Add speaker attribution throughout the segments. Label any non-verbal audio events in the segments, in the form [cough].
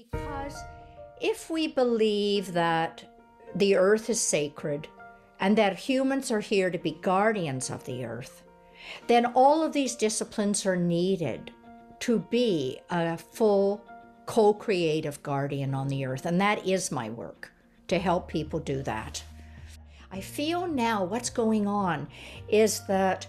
Speaker 1: Because if we believe that the earth is sacred and that humans are here to be guardians of the earth, then all of these disciplines are needed to be a full co creative guardian on the earth. And that is my work to help people do that. I feel now what's going on is that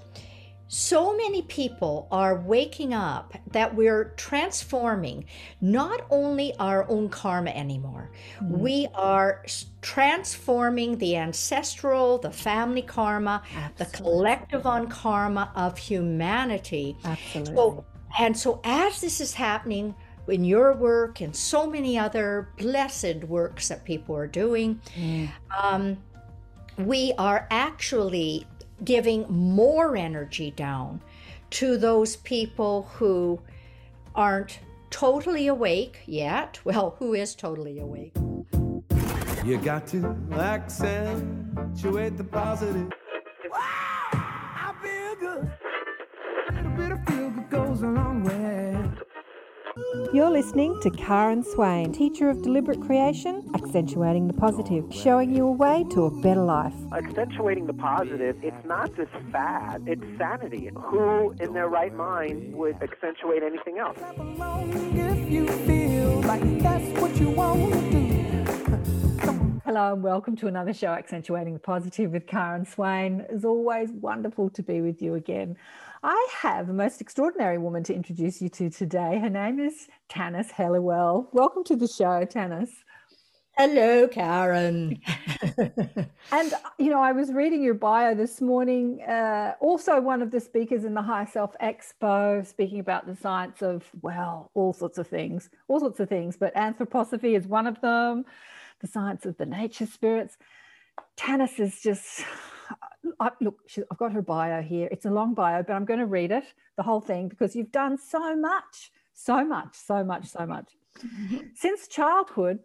Speaker 1: so many people are waking up that we're transforming not only our own karma anymore, mm-hmm. we are transforming the ancestral, the family karma, Absolutely. the collective on karma of humanity.
Speaker 2: Absolutely.
Speaker 1: So, and so, as this is happening, in your work and so many other blessed works that people are doing, mm. um, we are actually giving more energy down to those people who aren't totally awake yet. [laughs] Well, who is totally awake? You got to accentuate the positive. Wow, I feel good. A little bit of feel good goes a long way.
Speaker 2: You're listening to Karen Swain, teacher of deliberate creation, accentuating the positive, showing you a way to a better life.
Speaker 3: Accentuating the positive, it's not just fad, it's sanity. Who in their right mind would accentuate anything else?
Speaker 2: Hello and welcome to another show, Accentuating the Positive with Karen Swain. It's always wonderful to be with you again. I have a most extraordinary woman to introduce you to today. Her name is Tanis Helliwell. Welcome to the show, Tanis.
Speaker 1: Hello, Karen. [laughs]
Speaker 2: and, you know, I was reading your bio this morning, uh, also one of the speakers in the High Self Expo, speaking about the science of, well, all sorts of things, all sorts of things, but anthroposophy is one of them, the science of the nature spirits. Tanis is just I, look, she, I've got her bio here. It's a long bio, but I'm going to read it, the whole thing, because you've done so much, so much, so much, so much. [laughs] Since childhood,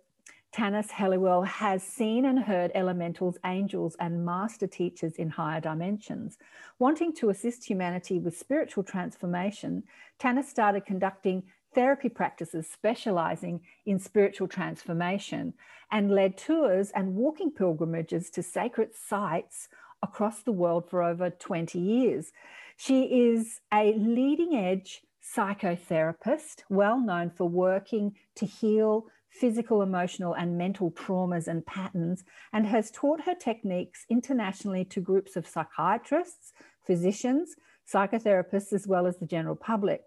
Speaker 2: Tanis Helliwell has seen and heard elementals, angels, and master teachers in higher dimensions. Wanting to assist humanity with spiritual transformation, Tanis started conducting therapy practices specializing in spiritual transformation and led tours and walking pilgrimages to sacred sites across the world for over 20 years. She is a leading edge psychotherapist, well known for working to heal physical, emotional, and mental traumas and patterns, and has taught her techniques internationally to groups of psychiatrists, physicians, psychotherapists, as well as the general public.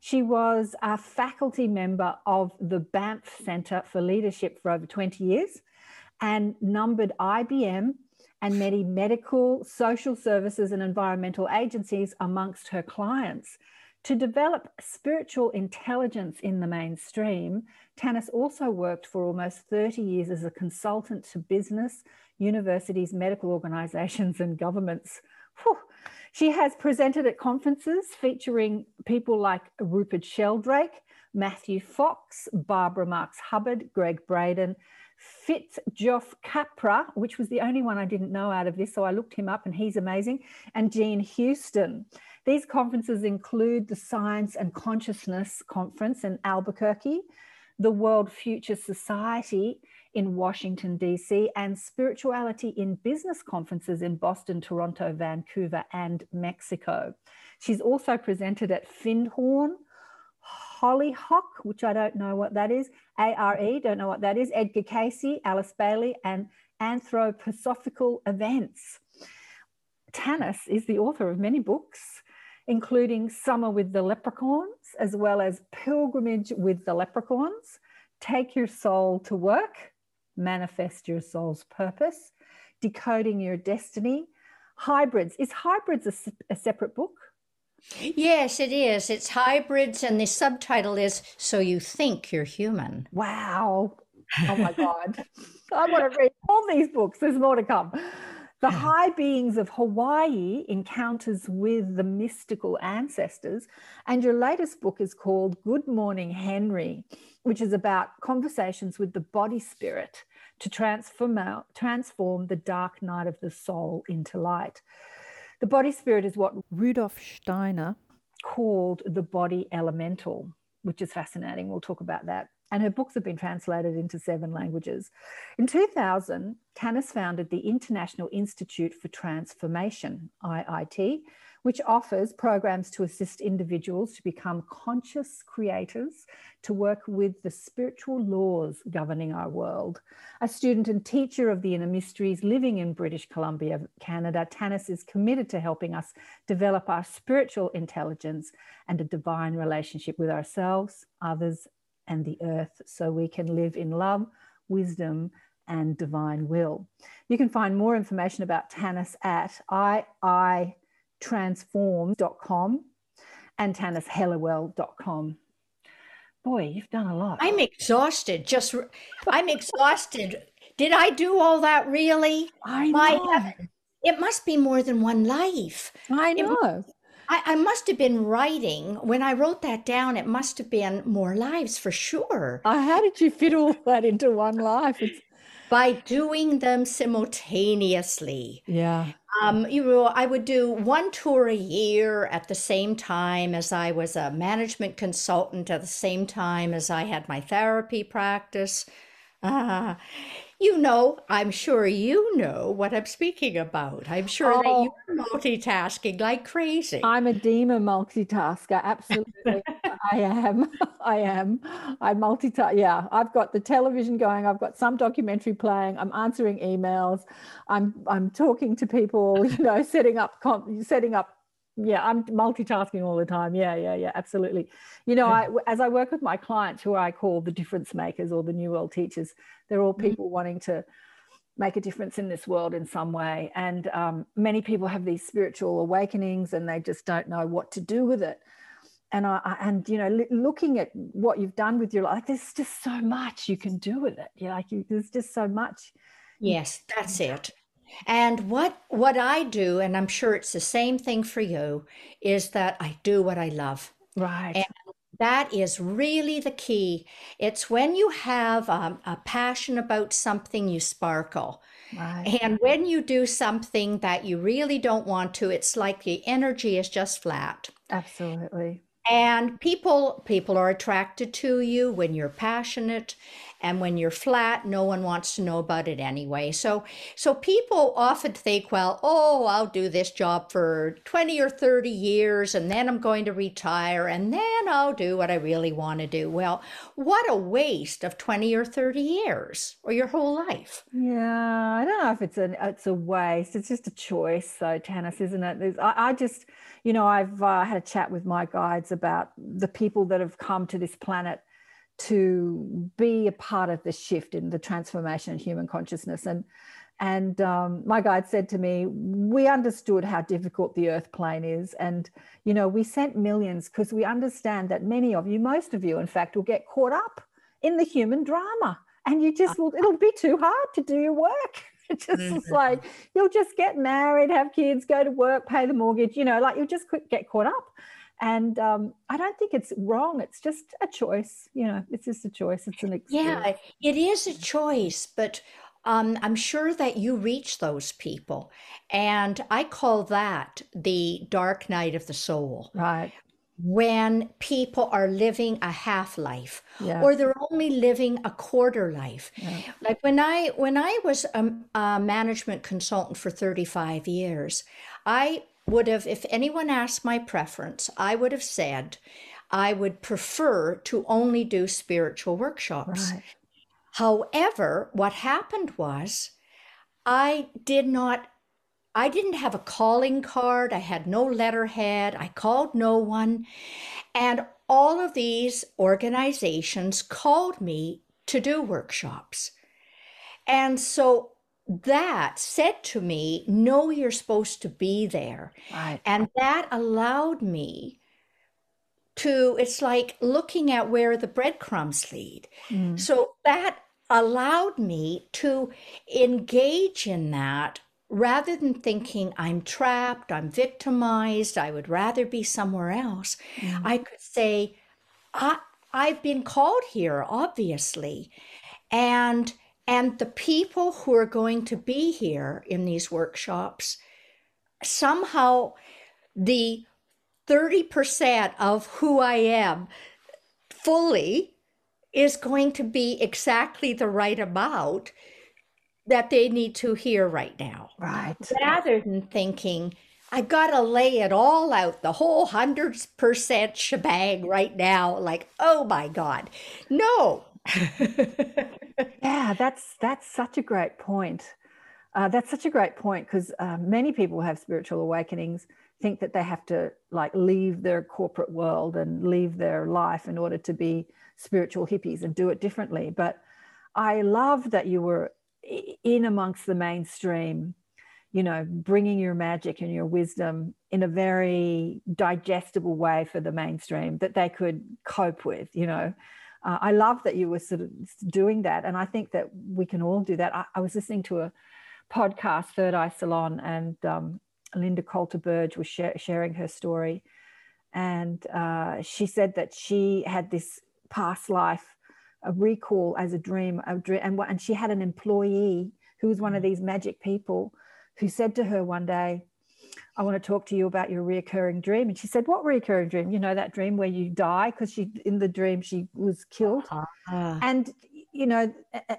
Speaker 2: She was a faculty member of the Banff Centre for Leadership for over 20 years and numbered IBM and many medical, social services, and environmental agencies amongst her clients. To develop spiritual intelligence in the mainstream, Tanis also worked for almost 30 years as a consultant to business, universities, medical organizations, and governments. Whew. She has presented at conferences featuring people like Rupert Sheldrake, Matthew Fox, Barbara Marx Hubbard, Gregg Braden, Fritjof Capra, which was the only one I didn't know out of this, so I looked him up and he's amazing, and Jean Houston. These conferences include the Science and Consciousness Conference in Albuquerque, the World Future Society in Washington, D.C., and Spirituality in Business conferences in Boston, Toronto, Vancouver, and Mexico. She's also presented at Findhorn, Hollyhock, which I don't know what that is, ARE, don't know what that is, Edgar Cayce, Alice Bailey, and Anthroposophical Events. Tanis is the author of many books, including Summer with the Leprechauns, as well as Pilgrimage with the Leprechauns, Take Your Soul to Work, Manifest Your Soul's Purpose, Decoding Your Destiny, Hybrids. Is Hybrids a, a separate book?
Speaker 1: Yes, it is. It's hybrids, and the subtitle is So You Think You're Human.
Speaker 2: Wow. Oh my God. [laughs] I want to read all these books. There's more to come. The High Beings of Hawaii Encounters with the Mystical Ancestors. And your latest book is called Good Morning Henry, which is about conversations with the body spirit to transform, out, transform the dark night of the soul into light. The body spirit is what Rudolf Steiner called the body elemental, which is fascinating. We'll talk about that and her books have been translated into seven languages. In 2000, Tanis founded the International Institute for Transformation, IIT, which offers programs to assist individuals to become conscious creators, to work with the spiritual laws governing our world. A student and teacher of the inner mysteries living in British Columbia, Canada, Tanis is committed to helping us develop our spiritual intelligence and a divine relationship with ourselves, others, and the earth so we can live in love, wisdom, and divine will. You can find more information about Tanis at iitransform.com and tanishelliwell.com. Boy, you've done a lot.
Speaker 1: I'm exhausted. Just, I'm exhausted. Did I do all that really?
Speaker 2: I know.
Speaker 1: it must be more than one life.
Speaker 2: I know.
Speaker 1: It, I, I must have been writing when I wrote that down. It must have been more lives for sure.
Speaker 2: Uh, how did you fit all that into one life? It's...
Speaker 1: By doing them simultaneously.
Speaker 2: Yeah.
Speaker 1: Um, you know, I would do one tour a year at the same time as I was a management consultant, at the same time as I had my therapy practice. Uh, you know, I'm sure you know what I'm speaking about. I'm sure that
Speaker 2: Oh,
Speaker 1: you're multitasking like crazy.
Speaker 2: I'm a demon multitasker. Absolutely. [laughs] [laughs] I am. I am. I multitask. Yeah. I've got the television going. I've got some documentary playing. I'm answering emails. I'm I'm talking to people, [laughs] you know, setting up com- setting up yeah, I'm multitasking all the time. Yeah, yeah, yeah, absolutely. You know, I as I work with my clients who I call the difference makers or the new world teachers, they're all
Speaker 1: Mhm.
Speaker 2: people wanting to make a difference in this world in some way. And um, many people have these spiritual awakenings and they just don't know what to do with it. And I, I- and you know, looking at what you've done with your life, like, there's just so much you can do with it. You like, you, there's just so much.
Speaker 1: Yes, that's it. And what what I do, and I'm sure it's the same thing for you, is that I do what I love.
Speaker 2: Right.
Speaker 1: And that is really the key. It's when you have um, a passion about something, you sparkle.
Speaker 2: right.
Speaker 1: And when you do something that you really don't want to, it's like the energy is just flat.
Speaker 2: Absolutely.
Speaker 1: And people people are attracted to you when you're passionate and when you're flat, no one wants to know about it anyway. So so people often think, well, oh, I'll do this job for 20 or 30 years and then I'm going to retire and then I'll do what I really want to do. Well, what a waste of 20 or 30 years or your whole life.
Speaker 2: Yeah, I don't know if it's a it's a waste. It's just a choice, though, Tanis, isn't it? There's, I, I just, you know, I've uh, had a chat with my guides about the people that have come to this planet to be a part of the shift in the transformation in human consciousness, and and um, my guide said to me, we understood how difficult the Earth plane is, and you know, we sent millions because we understand that many of you, most of you, in fact, will get caught up in the human drama. And you just will it'll be too hard to do your work. [laughs] It just is
Speaker 1: Mhm.
Speaker 2: like you'll just get married have kids go to work pay the mortgage you know like you'll just get caught up and um, i don't think it's wrong it's just a choice you know it's just a choice it's an experience.
Speaker 1: Yeah, it is a choice, but um, I'm sure that you reach those people. And I call that the dark night of the soul,
Speaker 2: right.
Speaker 1: When people are living a half life
Speaker 2: yeah.
Speaker 1: or they're only living a quarter life.
Speaker 2: yeah.
Speaker 1: Like when I when I was a, a management consultant for 35 years, I would have, if anyone asked my preference, I would have said I would prefer to only do spiritual workshops.
Speaker 2: right
Speaker 1: However, what happened was I did not, I didn't have a calling card. I had no letterhead. I called no one. And all of these organizations called me to do workshops. And so that said to me, no, you're supposed to be there.
Speaker 2: right
Speaker 1: And that allowed me to, it's like looking at where the breadcrumbs lead.
Speaker 2: Mm.
Speaker 1: So that allowed me to engage in that rather than thinking I'm trapped, I'm victimized, I would rather be somewhere else.
Speaker 2: Mm.
Speaker 1: I could say, I, I've been called here, obviously. And and the people who are going to be here in these workshops, somehow the 30% of who I am fully is going to be exactly the right amount that they need to hear right now.
Speaker 2: Right.
Speaker 1: Rather than thinking, I gotta lay it all out, the whole hundred percent shebang right now. Like, oh my God. No. [laughs]
Speaker 2: yeah, that's that's such a great point. Uh, that's such a great point because uh, many people have spiritual awakenings think that they have to like leave their corporate world and leave their life in order to be spiritual hippies and do it differently. But I love that you were in amongst the mainstream, you know, bringing your magic and your wisdom in a very digestible way for the mainstream that they could cope with, you know. Uh, I love that you were sort of doing that. And I think that we can all do that. I, I was listening to a podcast, Third Eye Salon, and um, Linda Coulter Burge was share, sharing her story. And uh, she said that she had this past life a recall as a dream, a dream and, and she had an employee who was one of mm. these magic people who said to her one day, I want to talk to you about your reoccurring dream. And she said, What reoccurring dream? You know, that dream where you die because she in the dream she was killed. Uh-huh. And you know,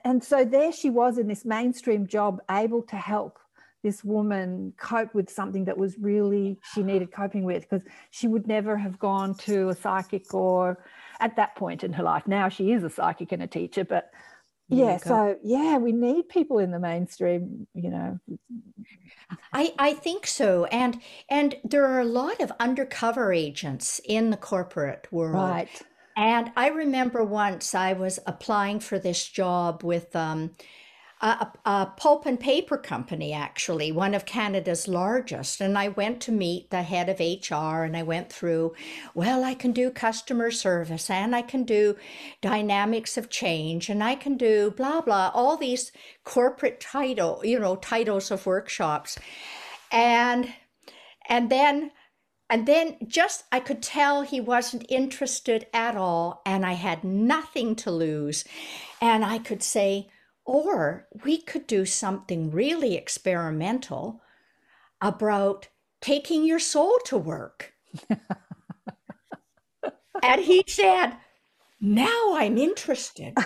Speaker 2: and so there she was in this mainstream job, able to help this woman cope with something that was really she needed coping with because she would never have gone to a psychic or at that point in her life. Now she is a psychic and a teacher, but yeah, so yeah, we need people in the mainstream, you know.
Speaker 1: I, I think so. And and there are a lot of undercover agents in the corporate world.
Speaker 2: Right.
Speaker 1: And I remember once I was applying for this job with um, a, a, pulp and paper company, actually, one of Canada's largest. And I went to meet the head of HR and I went through, well, I can do customer service and I can do dynamics of change and I can do blah, blah, all these corporate title, you know, titles of workshops. And, and then, and then just I could tell he wasn't interested at all, and I had nothing to lose. And I could say, or we could do something really experimental about taking your soul to work. [laughs] and he said, Now I'm interested. [laughs]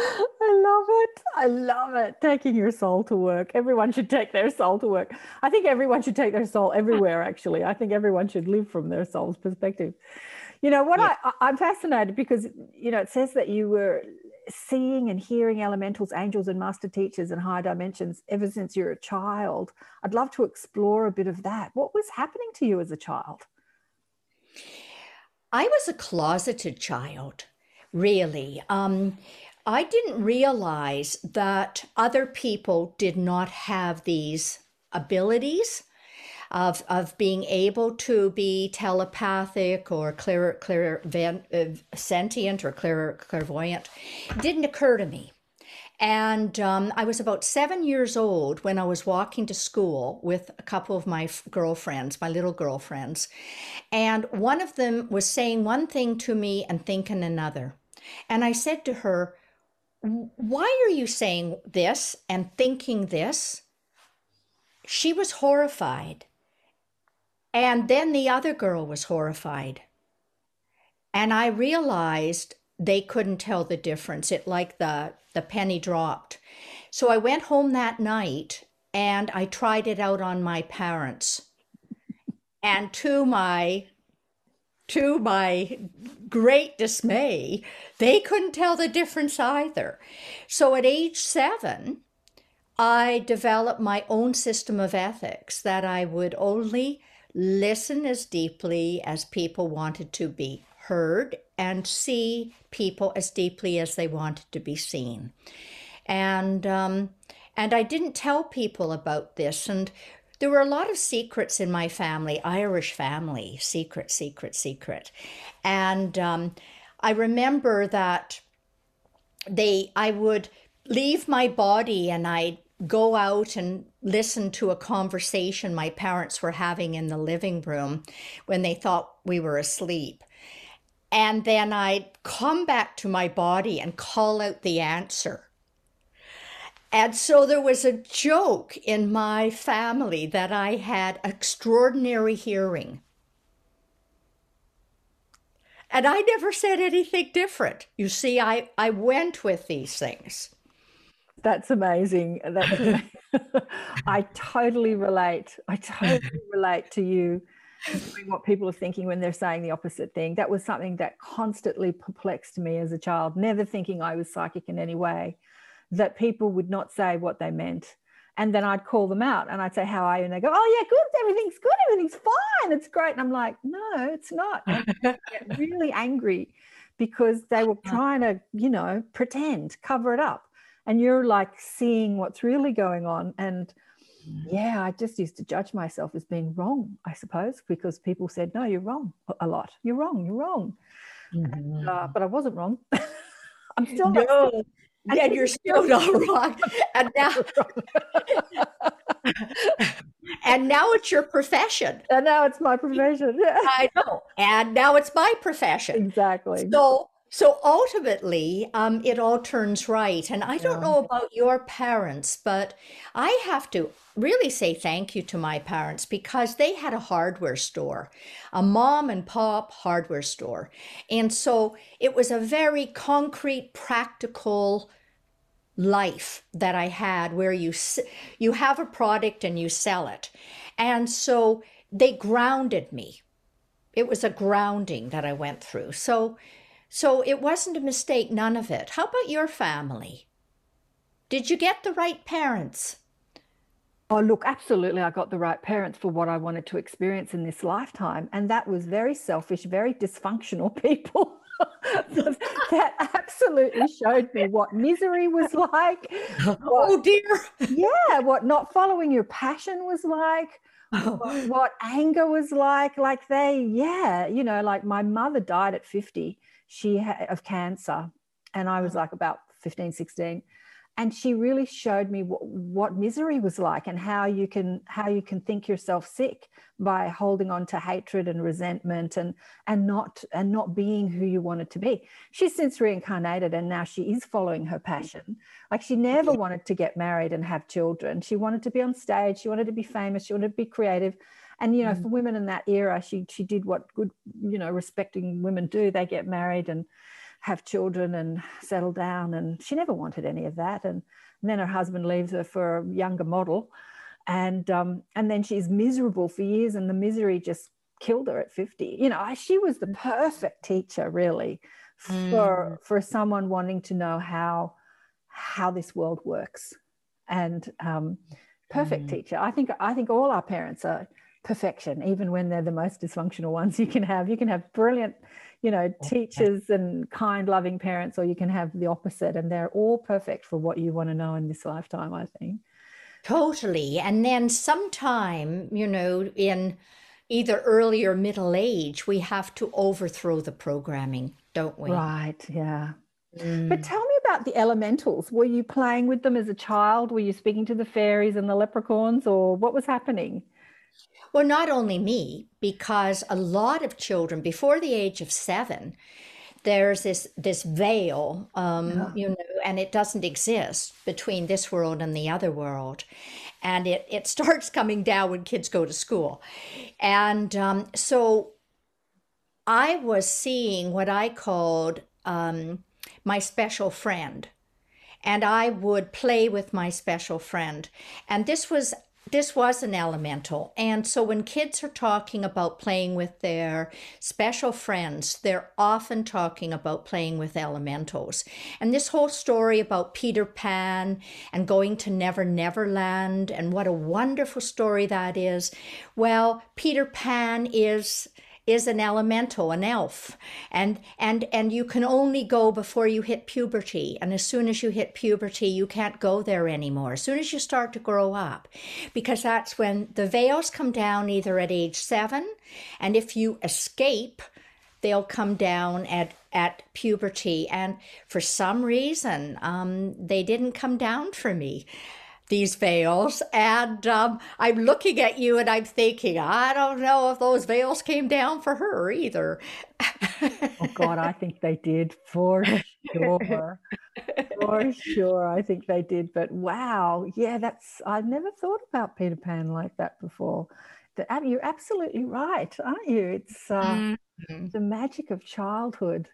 Speaker 2: I love it. I love it. Taking your soul to work. Everyone should take their soul to work. I think everyone should take their soul everywhere, actually. I think everyone should live from their soul's perspective. You know what? Yeah. I, I'm fascinated because, you know, it says that you were seeing and hearing elementals, angels, and master teachers and higher dimensions ever since you're a child. I'd love to explore a bit of that. What was happening to you as a child?
Speaker 1: I was a closeted child, really. Um, I didn't realize that other people did not have these abilities of, of being able to be telepathic or clear, clear, uh, sentient or clear, clairvoyant didn't occur to me. And um, I was about seven years old when I was walking to school with a couple of my girlfriends, my little girlfriends. And one of them was saying one thing to me and thinking another. And I said to her, Why are you saying this and thinking this? She was horrified. And then the other girl was horrified. And I realized they couldn't tell the difference. It like the the penny dropped. So I went home that night and I tried it out on my parents. And to my to my great dismay, they couldn't tell the difference either. So at age 7, I developed my own system of ethics that I would only listen as deeply as people wanted to be heard and see people as deeply as they wanted to be seen. And um, and I didn't tell people about this. And there were a lot of secrets in my family, Irish family, secret, secret, secret. And um, I remember that they, I would leave my body and I'd go out and listen to a conversation my parents were having in the living room when they thought we were asleep. And then I'd come back to my body and call out the answer. And so there was a joke in my family that I had extraordinary hearing. And I never said anything different. You see, I, I went with these things.
Speaker 2: That's amazing. That's amazing. [laughs] [laughs] I totally relate. I totally [laughs] relate to you what people are thinking when they're saying the opposite thing. That was something that constantly perplexed me as a child, never thinking I was psychic in any way, that people would not say what they meant. And then I'd call them out and I'd say, How are you? And they go, Oh, yeah, good. Everything's good. Everything's fine. It's great. And I'm like, No, it's not. I get really angry because they were trying to, you know, pretend, cover it up. And you're like seeing what's really going on. And yeah, I just used to judge myself as being wrong, I suppose, because people said, no, you're wrong a lot. You're wrong. You're wrong. Mm-hmm. And, uh, but I wasn't wrong. [laughs] I'm still
Speaker 1: no. Not, yeah, you're still not wrong. And [laughs] now, [laughs] and now it's your profession.
Speaker 2: And now it's my profession.
Speaker 1: I know. And now it's my profession.
Speaker 2: Exactly.
Speaker 1: So so ultimately, um, it all turns right. And I don't know about your parents, but I have to really say thank you to my parents because they had a hardware store, a mom and pop hardware store. And so it was a very concrete, practical life that I had where you you have a product and you sell it. And so they grounded me. It was a grounding that I went through. So so it wasn't a mistake, none of it. How about your family? Did you get the right parents?
Speaker 2: Oh, look, absolutely. I got the right parents for what I wanted to experience in this lifetime. And that was very selfish, very dysfunctional [laughs] people. [laughs] that absolutely showed me what misery was like. [laughs]
Speaker 1: What, oh, dear.
Speaker 2: yeah, what not following your passion was like. Oh. what, what anger was like like they yeah you know like my mother died at 50 she had of cancer and i was mm-hmm. like about 15 16 and she really showed me what, what, misery was like and how you can how you can think yourself sick by holding on to hatred and resentment and and not and not being who you wanted to be. She's since reincarnated and now she is following her mm-hmm. passion. Like she never wanted to get married and have children. She wanted to be on stage. She wanted to be famous. She wanted to be creative and you know mm. for women in that era she she did what good you know respecting women do they get married and have children and settle down and she never wanted any of that and, and then her husband leaves her for a younger model and um, and then she's miserable for years and the misery just killed her at 50 you know she was the mm. perfect teacher really for mm. for someone wanting to know how how this world works and um, perfect mm. teacher i think i think all our parents are perfection, even when they're the most dysfunctional ones you can have. You can have brilliant, you know, teachers and kind, loving parents, or you can have the opposite, and they're all perfect for what you want to know in this lifetime, I think.
Speaker 1: Totally. And then sometime, you know, in either early or middle age, we have to overthrow the programming, don't we?
Speaker 2: Right. Yeah. Mm. But tell me about the elementals. Were you playing with them as a child? Were you speaking to the fairies and the leprechauns, or what was happening?
Speaker 1: Well, not only me, because a lot of children before the age of seven, there's this this veil, um, yeah. you know, and it doesn't exist between this world and the other world, and it it starts coming down when kids go to school, and um, so I was seeing what I called um, my special friend and I would play with my special friend. And this was this was an elemental. And so when kids are talking about playing with their special friends, they're often talking about playing with elementals. And this whole story about Peter Pan and going to Never Never Land and what a wonderful story that is. Well, Peter Pan is is an elemental, an elf. And and and you can only go before you hit puberty. And as soon as you hit puberty, you can't go there anymore. As soon as you start to grow up. Because that's when the veils come down either at age seven, and if you escape, they'll come down at at puberty. And for some reason, um, they didn't come down for me these veils. And um, I'm looking at you and I'm thinking, I don't know if those veils came down for her either.
Speaker 2: oh, God, I think they did for sure. For sure. I think they did. But wow. Yeah, that's, I've never thought about Peter Pan like that before. you're absolutely right, aren't you? It's uh, mm-hmm. the magic of childhood.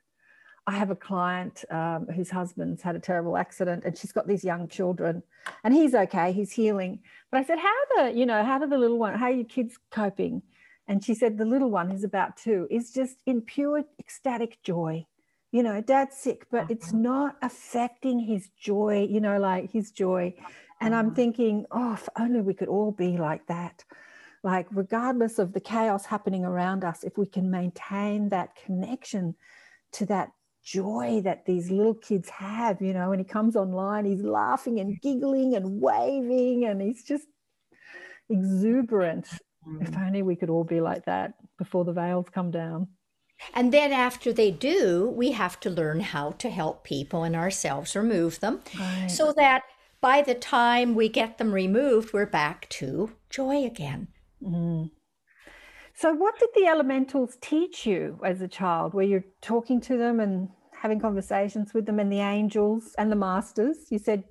Speaker 2: I have a client um, whose husband's had a terrible accident, and she's got these young children, and he's okay, he's healing. But I said, "How the, you know, how do the little one? How are your kids coping?" And she said, "The little one, who's about two, is just in pure ecstatic joy. You know, dad's sick, but it's uh-huh. not affecting his joy. You know, like his joy." And I'm uh-huh. thinking, "Oh, if only we could all be like that." Like, regardless of the chaos happening around us, if we can maintain that connection to that joy that these little kids have, you know, when he comes online, he's laughing and giggling and waving and he's just exuberant. Mm. If only we could all be like that before the veils come down.
Speaker 1: And then after they do, we have to learn how to help people and ourselves remove them right. so that by the time we get them removed, we're back to joy again. Mm.
Speaker 2: So, what did the elementals teach you as a child? Were you talking to them and having conversations with them, and the angels and the masters? You said.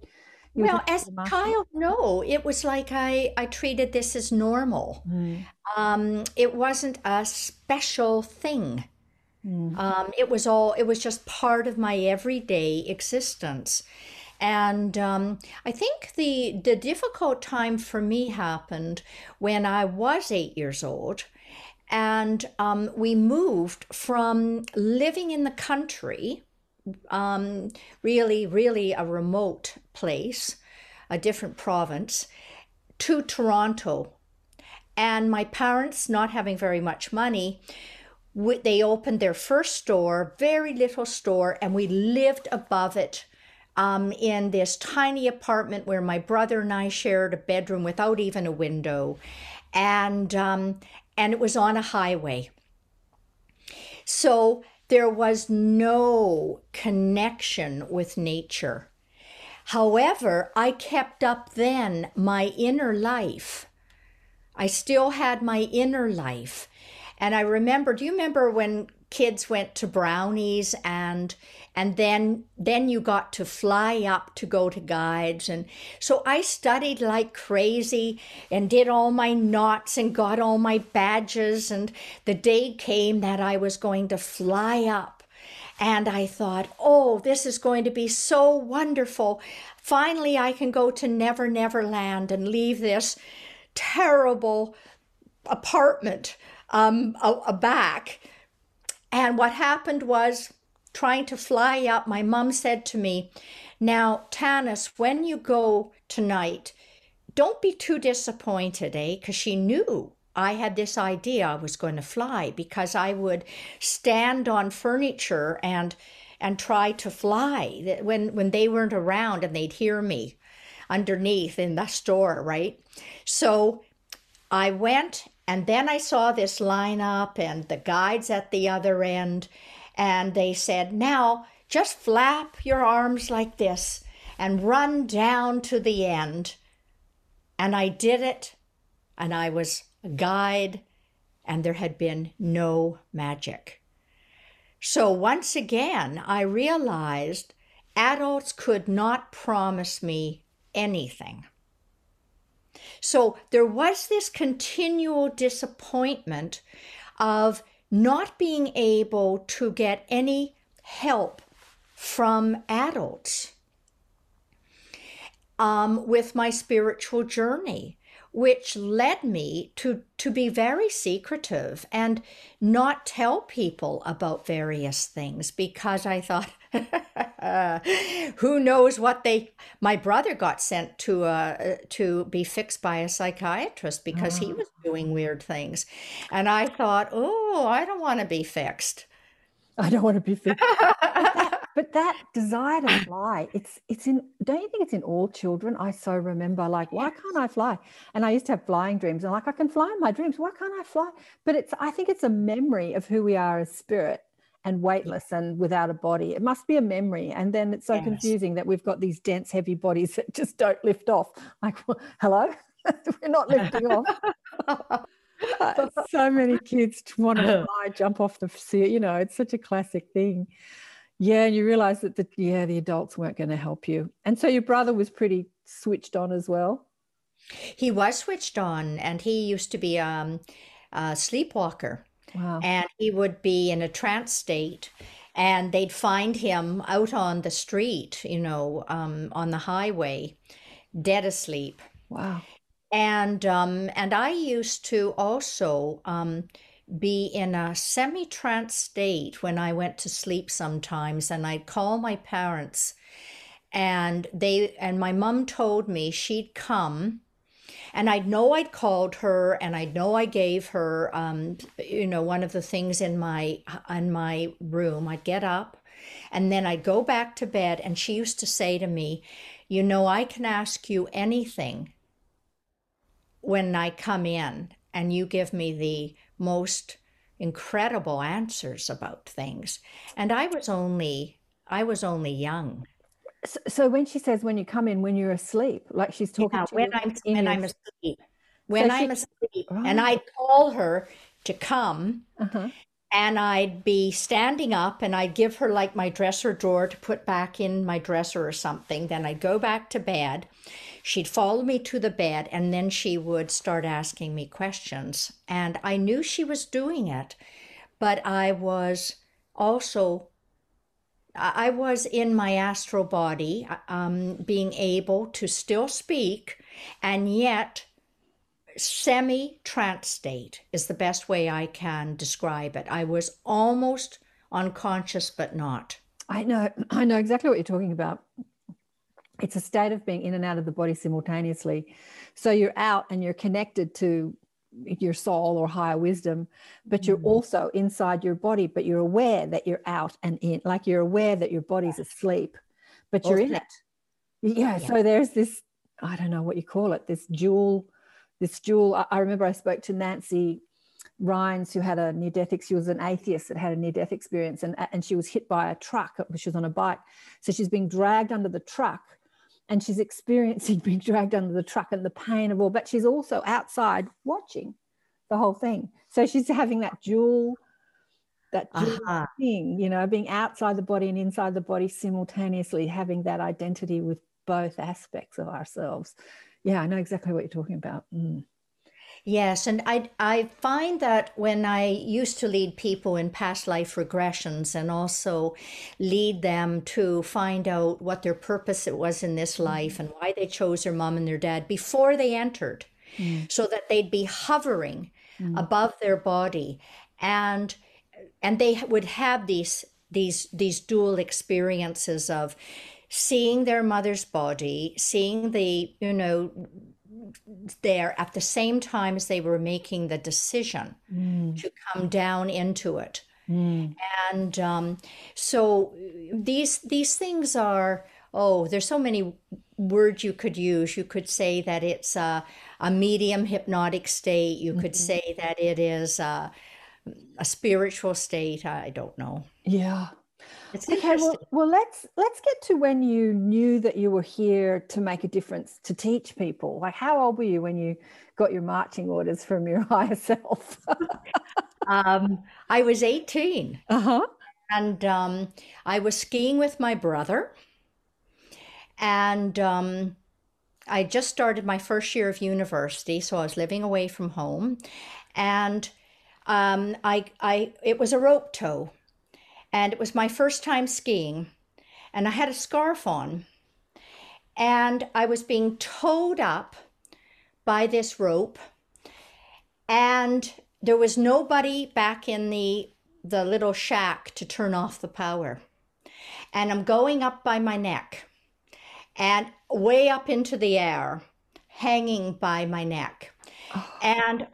Speaker 1: You well, as a child, no. It was like I, I treated this as normal. Mm. Um, it wasn't a special thing. Mm. Um, it was all. It was just part of my everyday existence. And um, I think the the difficult time for me happened when I was eight years old, and um, we moved from living in the country, um, really, really a remote place, a different province, to Toronto. And my parents, not having very much money, they opened their first store, very little store, and we lived above it um, in this tiny apartment where my brother and I shared a bedroom without even a window. And um, and it was on a highway. So there was no connection with nature. However, I kept up then my inner life. I still had my inner life. And I remember, do you remember when kids went to brownies and and then then you got to fly up to go to guides. And so i studied like crazy and did all my knots and got all my badges. And the day came that i was going to fly up. And i thought oh this is going to be so wonderful. Finally i can go to never never land and leave this terrible apartment um, a, a back. And what happened was trying to fly up, my mom said to me, Now, Tanis, when you go tonight, don't be too disappointed, eh? Because she knew I had this idea I was going to fly because I would stand on furniture and and try to fly when when they weren't around and they'd hear me underneath in the store, right? So I went and then I saw this lineup and the guides at the other end, and they said, Now just flap your arms like this and run down to the end. And I did it, and I was a guide, and there had been no magic. So once again, I realized adults could not promise me anything. So there was this continual disappointment of not being able to get any help from adults um, with my spiritual journey which led me to to be very secretive and not tell people about various things because I thought [laughs] who knows what they my brother got sent to uh to be fixed by a psychiatrist because he ah. was doing weird things. And I thought oh I don't want to be fixed.
Speaker 2: I don't want to be fixed [laughs] but that desire to fly it's it's in don't you think it's in all children? I so remember like why can't i fly? And i used to have flying dreams and like i can fly in my dreams. Why can't i fly? But it's i think it's a memory of who we are as spirit and weightless and without a body. It must be a memory and then it's so yes. confusing that we've got these dense heavy bodies that just don't lift off. Like well, hello? [laughs] We're not lifting off. [laughs] [laughs] So many kids want to fly, jump off the sea. You know, it's such a classic thing. Yeah, and you realize that the yeah the adults weren't going to help you, and so your brother was pretty switched on as well.
Speaker 1: He was switched on, and he used to be um, a sleepwalker.
Speaker 2: Wow.
Speaker 1: And he would be in a trance state, and they'd find him out on the street, you know, um, on the highway, dead asleep.
Speaker 2: Wow.
Speaker 1: And um, and I used to also um, be in a semi-trance state when I went to sleep sometimes, and I'd call my parents, and they and my mom told me she'd come and I'd know I'd called her, and I'd know I gave her, um, you know, one of the things in my in my room. I'd get up, and then I'd go back to bed, and she used to say to me, "You know, I can ask you anything when I come in, and you give me the most incredible answers about things." And I was only I was only young.
Speaker 2: So, so when she says when you come in when you're asleep, like she's talking
Speaker 1: Yeah, when I'm when I'm asleep. When
Speaker 2: she-
Speaker 1: I'm asleep, and I'd call her to come,
Speaker 2: Uh-huh.
Speaker 1: and I'd be standing up, and I'd give her like my dresser drawer to put back in my dresser or something. Then I'd go back to bed. She'd follow me to the bed, and then she would start asking me questions. And I knew she was doing it, but I was also I was in my astral body, um, being able to still speak, and yet semi trance state is the best way I can describe it. I was almost unconscious, but not.
Speaker 2: I know, [clears throat] I know exactly what you're talking about. It's a state of being in and out of the body simultaneously. So you're out and you're connected to your soul or higher wisdom, but you're
Speaker 1: Mm.
Speaker 2: also inside your body, but you're aware that you're out and in, like you're aware that your body's asleep, but you're in it. Yeah. So there's this, I don't know what you call it, this dual, this dual. I, I remember I spoke to Nancy Rynes, who had a near death, she was an atheist that had a near death experience, and, and she was hit by a truck. She was on a bike. So she's being dragged under the truck and she's experiencing being dragged under the truck and the pain of all, but she's also outside watching the whole thing. So she's having that dual, that dual
Speaker 1: Aha.
Speaker 2: thing, you know, being outside the body and inside the body simultaneously, having that identity with both aspects of ourselves. Yeah, I know exactly what you're talking about. Mm.
Speaker 1: Yes, and I I find that when I used to lead people in past life regressions and also lead them to find out what their purpose it was in this life and why they chose their mom and their dad before they entered, mm. so that they'd be hovering mm. above their body and and they would have these these these dual experiences of seeing their mother's body, seeing the you know there at the same time as they were making the decision mm. to come down into it. Mm. And um, so these these things are oh, there's so many words you could use. You could say that it's a, a medium hypnotic state. You could mm-hmm. say that it is a, a spiritual state. I don't know.
Speaker 2: Yeah.
Speaker 1: It's
Speaker 2: Okay, well, well, let's let's get to when you knew that you were here to make a difference, to teach people. Like, how old were you when you got your marching orders from your [laughs] higher self?
Speaker 1: um, I was 18.
Speaker 2: uh huh.
Speaker 1: and um, I was skiing with my brother, and um, I just started my first year of university, so I was living away from home, and um, I, I, it was a rope tow, and it was my first time skiing, and I had a scarf on, and I was being towed up by this rope, and there was nobody back in the the little shack to turn off the power. And I'm going up by my neck and way up into the air, hanging by my neck. Oh. And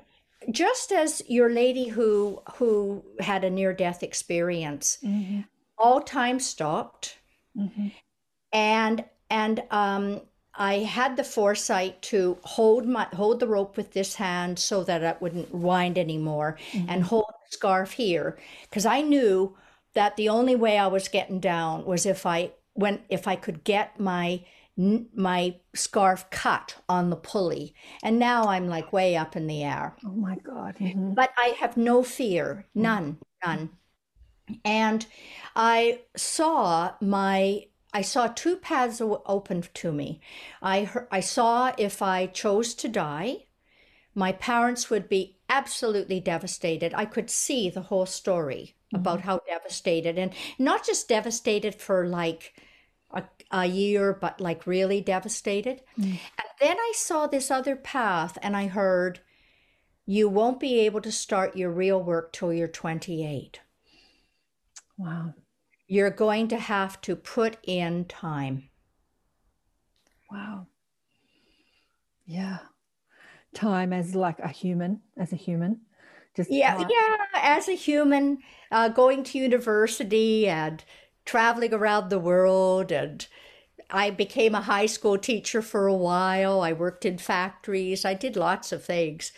Speaker 1: just as your lady who who had a near death experience,
Speaker 2: Mhm.
Speaker 1: all time stopped
Speaker 2: Mhm.
Speaker 1: and and um I had the foresight to hold my hold the rope with this hand so that it wouldn't wind anymore and hold the scarf here because I knew that the only way I was getting down was if I when if I could get my my scarf cut on the pulley and now I'm like way up in the air
Speaker 2: Oh my God. Mhm.
Speaker 1: but I have no fear, none, none. And I saw my I saw two paths open to me. I I saw if I chose to die, my parents would be absolutely devastated. I could see the whole story mm-hmm. about how devastated and not just devastated for like a, year, but like really devastated. Mm. And then I saw this other path and I heard, you won't be able to start your real work till you're 28.
Speaker 2: Wow.
Speaker 1: You're going to have to put in time.
Speaker 2: Wow. Yeah. Time as like a human, as a human.
Speaker 1: Just yeah, time. yeah, as a human, uh, going to university and traveling around the world and I became a high school teacher for a while. I worked in factories. I did lots of things.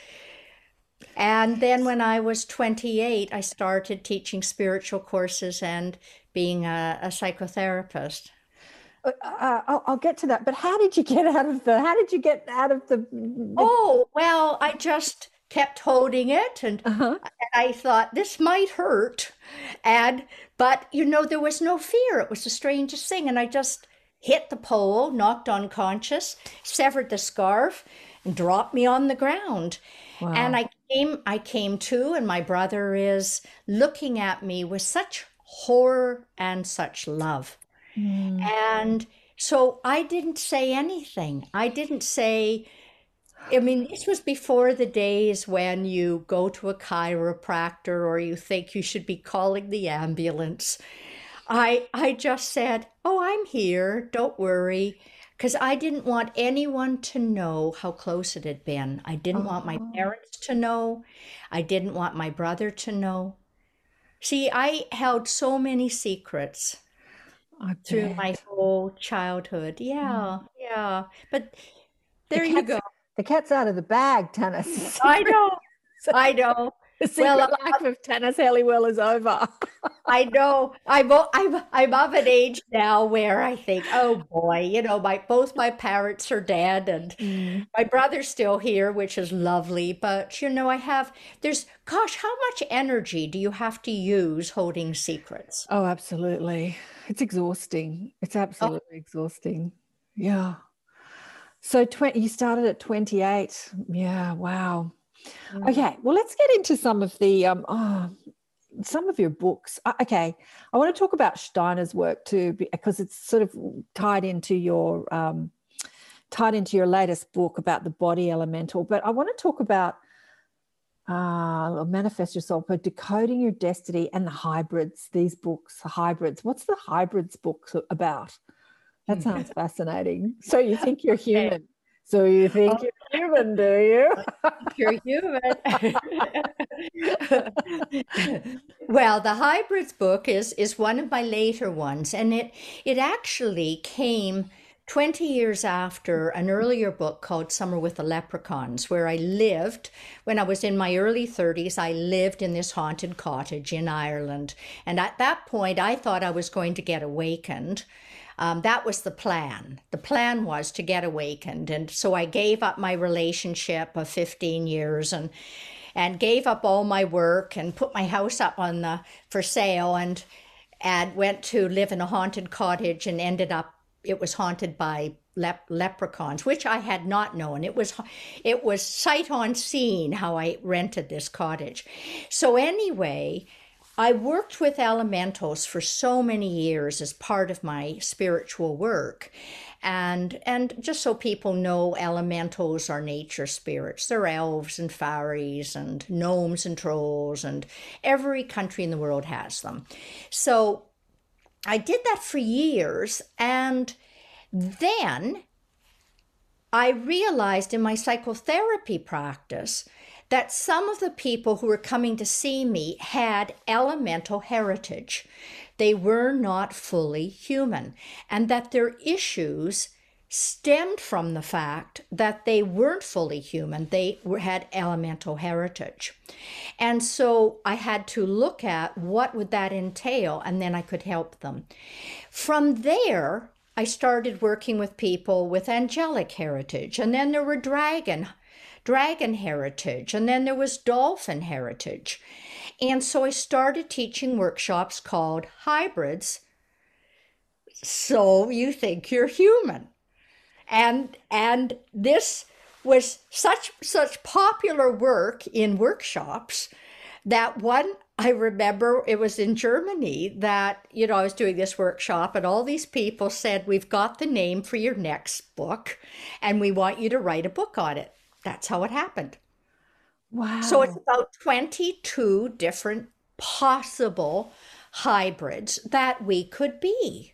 Speaker 1: And then when I was 28, I started teaching spiritual courses and being a, a psychotherapist.
Speaker 2: Uh, uh I'll, I'll, get to that. But how did you get out of the? How did you get out of the? the...
Speaker 1: Oh well, I just kept holding it and, uh-huh. and I thought this might hurt and but you know there was no fear. It was the strangest thing. And I just hit the pole knocked unconscious severed the scarf and dropped me on the ground. Wow. and I came I came to and my brother is looking at me with such horror and such love. Mm. and so I didn't say anything. I didn't say I mean, this was before the days when you go to a chiropractor or you think you should be calling the ambulance. I I just said, "Oh, I'm here. Don't worry." Because I didn't want anyone to know how close it had been. I didn't want my oh. parents to know. I didn't want my brother to know. See, I held so many secrets through my whole childhood. Yeah, mm. yeah. But there you go
Speaker 2: the cat's out of the bag, Tanis. [laughs]
Speaker 1: I know. I know.
Speaker 2: The secret well, life of Tanis Helliwell is over.
Speaker 1: I know. I'm I'm I'm of an age now where I think, oh boy, you know, my both my parents are dead and mm. my brother's still here, which is lovely. But you know, I have there's gosh, how much energy do you have to use holding secrets?
Speaker 2: Oh, absolutely. It's exhausting. It's oh. absolutely oh. exhausting. Yeah. So 20, you started at 28. Yeah, wow. Mm. Okay, well, let's get into some of the um, oh, some of your books. Uh, okay, I want to talk about Steiner's work too because it's sort of tied into your um, tied into your latest book about the body elemental. But I want to talk about uh, manifest yourself, but decoding your destiny and the hybrids. These books, the hybrids. What's the hybrids book about? That hmm. sounds [laughs] fascinating. So you think you're human. So you think oh. you're human, do you? [laughs]
Speaker 1: you're human. [laughs] well, the hybrids book is is one of my later ones, and it it actually came 20 years after an earlier book called Summer with the Leprechauns, where I lived when I was in my early 30s. I lived in this haunted cottage in Ireland. And at that point, I thought I was going to get awakened. Um, that was the plan. The plan was to get awakened. And so I gave up my relationship of 15 years and and gave up all my work and put my house up on the for sale and and went to live in a haunted cottage and ended up it was haunted by lep- leprechauns which i had not known it was it was sight on scene how i rented this cottage so anyway I worked with elementals for so many years as part of my spiritual work. And and just so people know, elementals are nature spirits. They're elves and fairies and gnomes and trolls, and every country in the world has them. So I did that for years, and then I realized in my psychotherapy practice that some of the people who were coming to see me had elemental heritage. They were not fully human, and that their issues stemmed from the fact that they weren't fully human, they had elemental heritage. And so I had to look at what would that entail and then I could help them. From there, I started working with people with angelic heritage and then there were dragon dragon heritage, and then there was dolphin heritage. And so I started teaching workshops called hybrids so you think you're human. And and this was such such popular work in workshops that one I remember it was in Germany that, you know, I was doing this workshop and all these people said, We've got the name for your next book and we want you to write a book on it. That's how it happened.
Speaker 2: Wow.
Speaker 1: So it's about 22 different possible hybrids that we could be.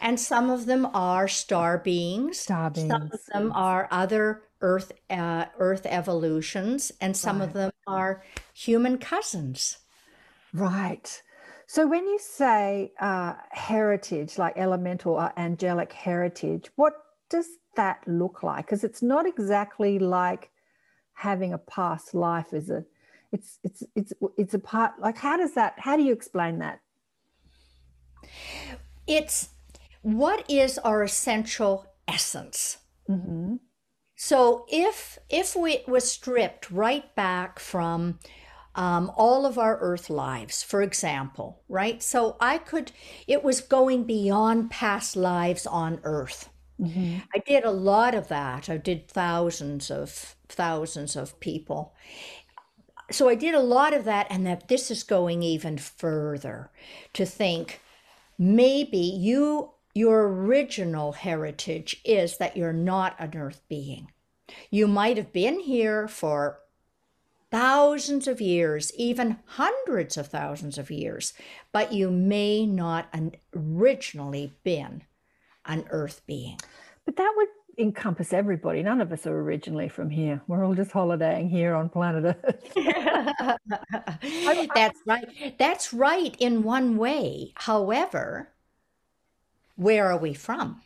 Speaker 1: And some of them are star beings.
Speaker 2: Star beings.
Speaker 1: Some of them are other Earth uh, Earth evolutions, and some of them are human cousins.
Speaker 2: Right. So when you say uh, heritage, like elemental or angelic heritage, what does that look like? Because it's not exactly like having a past life, is it? It's it's it's it's a part. Like, how does that? How do you explain that?
Speaker 1: It's what is our essential essence.
Speaker 2: hmm
Speaker 1: So if if we was stripped right back from um, all of our Earth lives, for example, right? So I could, it was going beyond past lives on Earth.
Speaker 2: hmm
Speaker 1: I did a lot of that. I did thousands of thousands of people. So I did a lot of that, and that this is going even further to think maybe you your original heritage is that you're not an earth being. You might have been here for thousands of years, even hundreds of thousands of years, but you may not originally been an earth being.
Speaker 2: But that would encompass everybody. None of us are originally from here. We're all just holidaying here on planet Earth. [laughs] [laughs]
Speaker 1: That's right. That's right in one way. However, where are we from?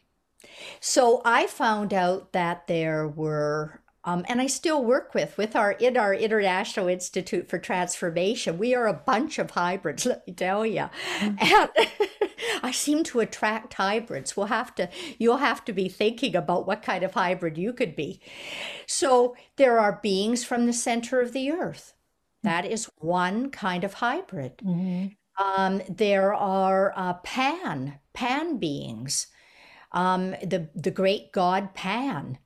Speaker 1: So I found out that there were, um, and I still work with with our in our International Institute for Transformation. We are a bunch of hybrids, [laughs] let me tell you, and [laughs] I seem to attract hybrids. We'll have to, you'll have to be thinking about what kind of hybrid you could be. So there are beings from the center of the earth. That is one kind of hybrid.
Speaker 2: Mhm.
Speaker 1: Um, there are uh, Pan, Pan beings, um, the the great god Pan,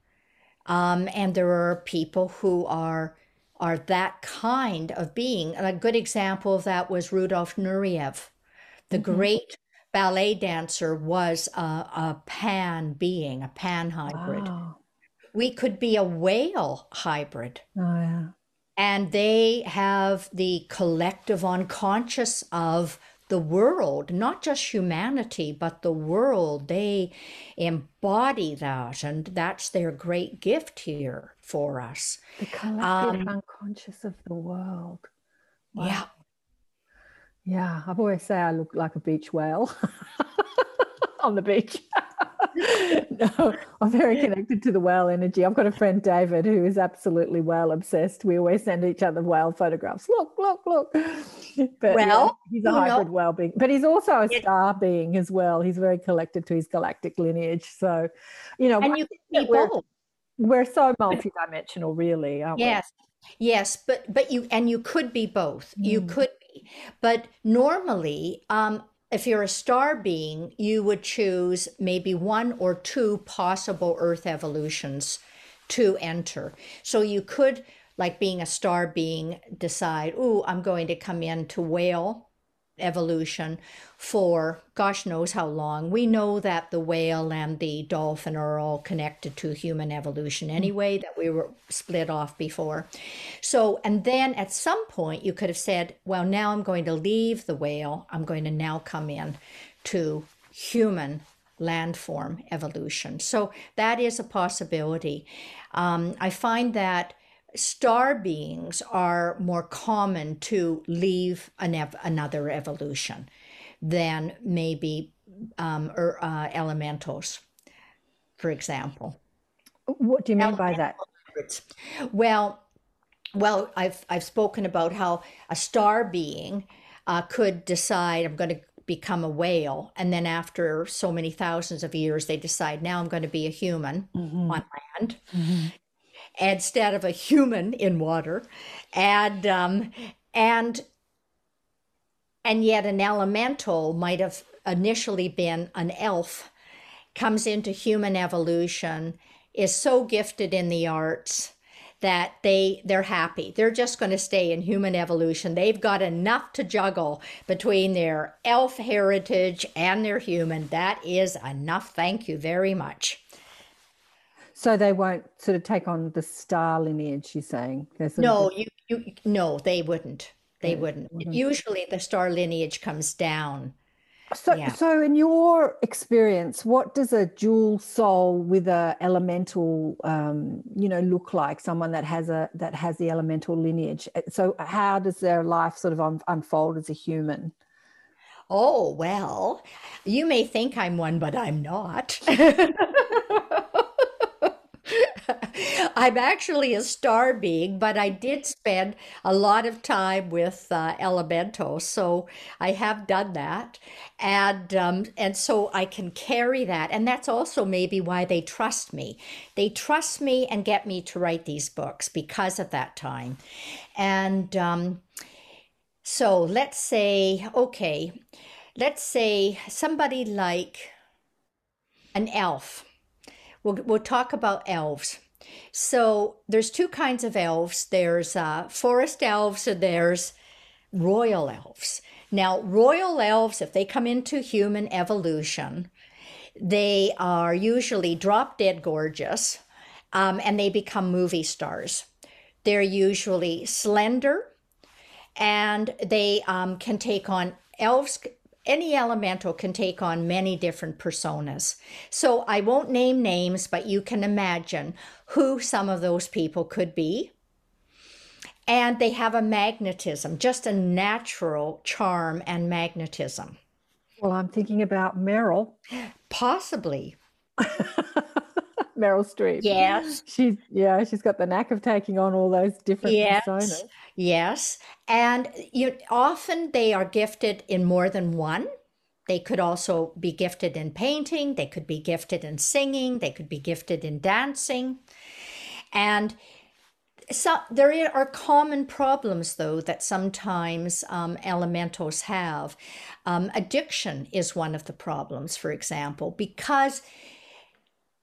Speaker 1: um, and there are people who are are that kind of being. And a good example of that was Rudolf Nureyev, the
Speaker 2: Mhm.
Speaker 1: great ballet dancer, was a, a Pan being, a Pan hybrid.
Speaker 2: Wow.
Speaker 1: We could be a whale hybrid.
Speaker 2: Oh, yeah.
Speaker 1: And they have the collective unconscious of the world, not just humanity, but the world. They embody that, and that's their great gift here for us.
Speaker 2: The collective
Speaker 1: Um,
Speaker 2: unconscious of the world.
Speaker 1: Yeah.
Speaker 2: Yeah, I've always say I look like a beach whale [laughs] on the beach. [laughs] no, I'm very connected to the whale energy. I've got a friend, David, who is absolutely whale obsessed. We always send each other whale photographs. Look, look, look. But yeah,
Speaker 1: Well,
Speaker 2: he's a
Speaker 1: who know-
Speaker 2: hybrid whale being, but he's also a
Speaker 1: It-
Speaker 2: star being as well. He's very connected to his galactic lineage. So, you know,
Speaker 1: And you can
Speaker 2: that
Speaker 1: be
Speaker 2: we're,
Speaker 1: both.
Speaker 2: we're so multidimensional, really, aren't
Speaker 1: Yes. Yes, but but you and you could be both. You
Speaker 2: Mm.
Speaker 1: could be. But normally, um, if you're a star being, you would choose maybe one or two possible Earth evolutions to enter. So you could, like being a star being, decide, "Ooh, I'm going to come into whale evolution for gosh knows how long. We know that the whale and the dolphin are all connected to human evolution anyway, that we were split off before. So, and then at some point you could have said, well, now I'm going to leave the whale. I'm going to now come in to human landform evolution. So that is a possibility. Um, I find that star beings are more common to leave an ev- another evolution than maybe um, or, uh, elementals, for example.
Speaker 2: What do you mean by that?
Speaker 1: Well, well, I've I've spoken about how a star being uh, could decide I'm going to become a whale, and then after so many thousands of years, they decide now I'm going to be a human
Speaker 2: Mhm,
Speaker 1: on land
Speaker 2: mhm.
Speaker 1: Instead of a human in water, and um, and and yet an elemental might have initially been an elf comes into human evolution, is so gifted in the arts that they they're happy. They're just going to stay in human evolution. They've got enough to juggle between their elf heritage and their human. That is enough. Thank you very much.
Speaker 2: So they won't sort of take on the star lineage. You're saying?
Speaker 1: No, you, you no, they wouldn't. They wouldn't. wouldn't. Usually, the star lineage comes down
Speaker 2: so, yeah. so in your experience, what does a dual soul with a elemental, um, you know, look like? Someone that has a that has the elemental lineage. So, how does their life sort of un- unfold as a human?
Speaker 1: Oh well, you may think I'm one, but I'm not. [laughs] [laughs] I'm actually a star being, but I did spend a lot of time with uh, elementals, so I have done that, and um, and so I can carry that, and that's also maybe why they trust me. They trust me and get me to write these books because of that time, and um, so let's say okay, let's say somebody like an elf. We'll, we'll talk about elves so there's two kinds of elves. There's uh, forest elves and there's royal elves. Now, royal elves, if they come into human evolution, they are usually drop dead gorgeous um, and they become movie stars. They're usually slender and they um, can take on elves any elemental can take on many different personas. So I won't name names, but you can imagine who some of those people could be. And they have a magnetism, just a natural charm and magnetism.
Speaker 2: Well, I'm thinking about Meryl.
Speaker 1: Possibly. [laughs]
Speaker 2: Meryl Streep.
Speaker 1: Yes.
Speaker 2: She's yeah, she's got the knack of taking on all those different yes. personas.
Speaker 1: Yes. And you often they are gifted in more than one. They could also be gifted in painting, they could be gifted in singing, they could be gifted in dancing. And so there are common problems though that sometimes um, elementals have um, addiction is one of the problems for example because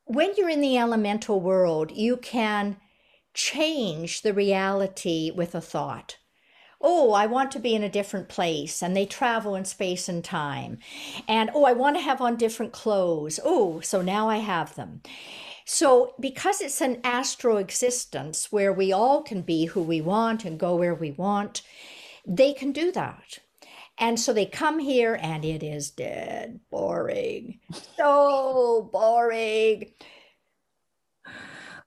Speaker 1: when you're in the elemental world, you can change the reality with a thought. Oh, I want to be in a different place, and they travel in space and time. And oh, I want to have on different clothes. Oh, so now I have them. So, because it's an astral existence where we all can be who we want and go where we want, they can do that. And so they come here and it is dead boring. So boring.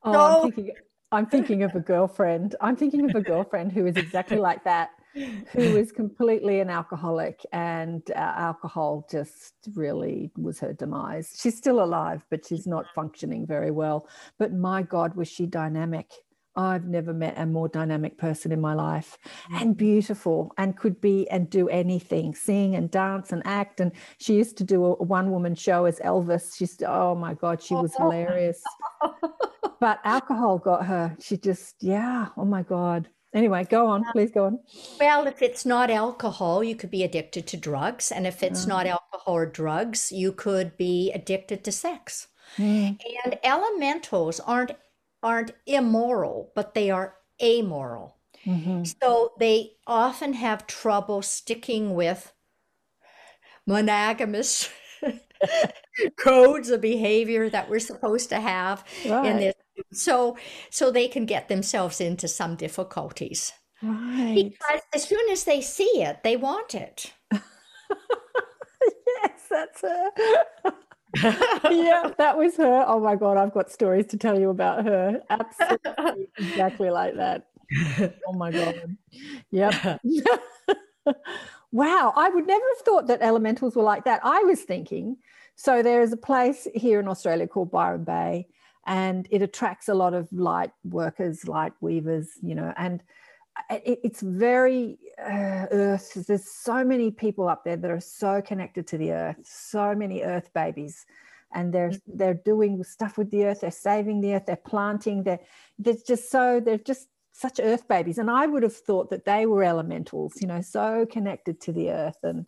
Speaker 2: Oh, no. I'm, thinking, of a girlfriend. I'm thinking of a girlfriend who is exactly [laughs] like that, who is completely an alcoholic, and uh, alcohol just really was her demise. She's still alive, but she's not functioning very well. But my God, was she dynamic! I've never met a more dynamic person in my life and mm. beautiful and could be and do anything, sing and dance and act. And she used to do a, one woman show as Elvis. She's, oh my God, she was hilarious. [laughs] but alcohol got her. She just, yeah, oh my God. Anyway, go on, please go on.
Speaker 1: Well, if it's not alcohol, you could be addicted to drugs. And if it's mm. not alcohol or drugs, you could be addicted to sex. Mm. And elementals aren't aren't immoral, but they are amoral. Mm-hmm. So they often have trouble sticking with monogamous [laughs] codes of behavior that we're supposed to have right. in this. So so they can get themselves into some difficulties.
Speaker 2: Right.
Speaker 1: Because as soon as they see it, they want it. [laughs]
Speaker 2: yes, that's it [laughs] yeah, [laughs] that was her. Oh my God, I've got stories to tell you about her. Absolutely, [laughs] exactly like that. Oh my God. Yep. [laughs] wow, I would never have thought that elementals were like that. I was thinking, so there is a place here in Australia called Byron Bay, and it attracts a lot of light workers, light weavers, you know, and it, it's very uh, earth there's so many people up there that are so connected to the earth so many earth babies and they're mm-hmm. they're doing stuff with the earth they're saving the earth they're planting they're they're just so they're just such earth babies and i would have thought that they were elementals you know so connected to the earth and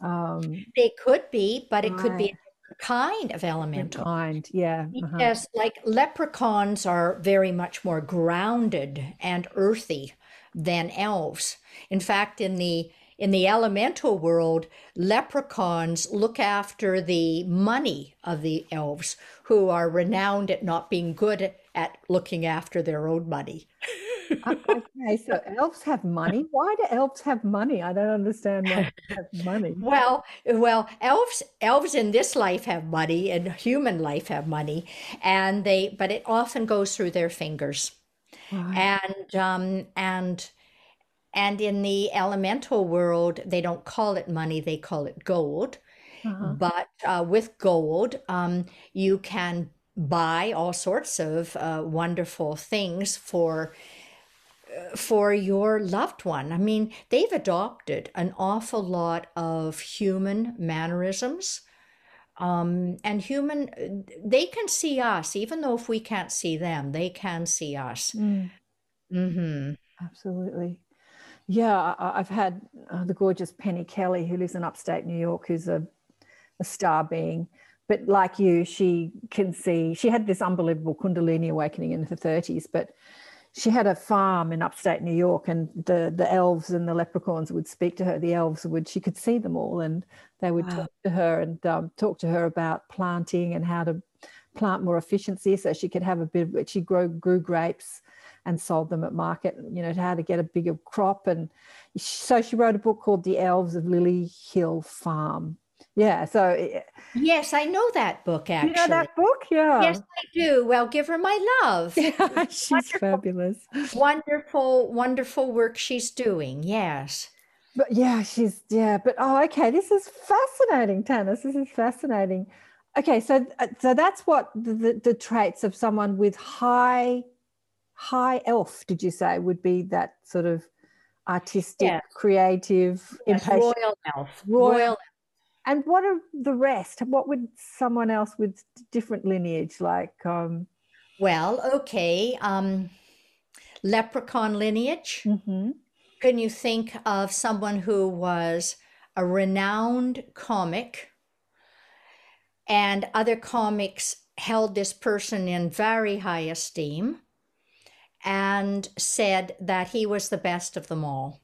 Speaker 2: Um,
Speaker 1: They could be, but it could be a kind of elemental.
Speaker 2: kind, yeah. uh-huh.
Speaker 1: Yes, like leprechauns are very much more grounded and earthy than elves. In fact, in the in the elemental world, leprechauns look after the money of the elves, who are renowned at not being good at looking after their own money. [laughs]
Speaker 2: Okay, so elves have money. Why do elves have money? I don't understand why they have money. [laughs]
Speaker 1: Well, well, elves elves in this life have money and human life have money, and they but it often goes through their fingers. And um and and in the elemental world they don't call it money they call it gold.
Speaker 2: Uh-huh.
Speaker 1: but uh, with gold um you can buy all sorts of uh, wonderful things for uh, for your loved one. I mean they've adopted an awful lot of human mannerisms um, and human they can see us even though if we can't see them they can see us
Speaker 2: Mm,
Speaker 1: hmm
Speaker 2: absolutely. Yeah, I, I- I've had uh, the gorgeous Penny Kelly, who lives in upstate New York, who's a, a star being. But like you, she can see, she had this unbelievable Kundalini awakening in her 30s, but she had a farm in upstate New York, and the, the elves and the leprechauns would speak to her. The elves would, she could see them all, and they would
Speaker 1: Wow.
Speaker 2: talk to her and um, talk to her about planting and how to plant more efficiency so she could have a bit of, she grow, grew grapes and sold them at market, you know, how to get a bigger crop. And so she wrote a book called The Elves of Lily Hill Farm. Yeah. So eh,
Speaker 1: Yes, I know that book
Speaker 2: you
Speaker 1: actually.
Speaker 2: know that book? Yeah.
Speaker 1: Yes, I do. Well, give her my love. [laughs]
Speaker 2: Yeah, she's
Speaker 1: Wonderful.
Speaker 2: fabulous.
Speaker 1: Wonderful, wonderful work she's doing. Yes.
Speaker 2: But yeah, she's yeah. But oh, okay. This is fascinating, Tanis. This is fascinating. Okay, so uh, so that's what the, the, the traits of someone with high high elf. Did you say would be that sort of artistic,
Speaker 1: Yes.
Speaker 2: creative,
Speaker 1: Yes,
Speaker 2: impatient?
Speaker 1: royal elf.
Speaker 2: Royal-
Speaker 1: Royal.
Speaker 2: And what are the rest? What would someone else with different lineage like? Um,
Speaker 1: Well, okay. Um, leprechaun lineage.
Speaker 2: mhm.
Speaker 1: Can you think of someone who was a renowned comic and other comics held this person in very high esteem and said that he was the best of them all?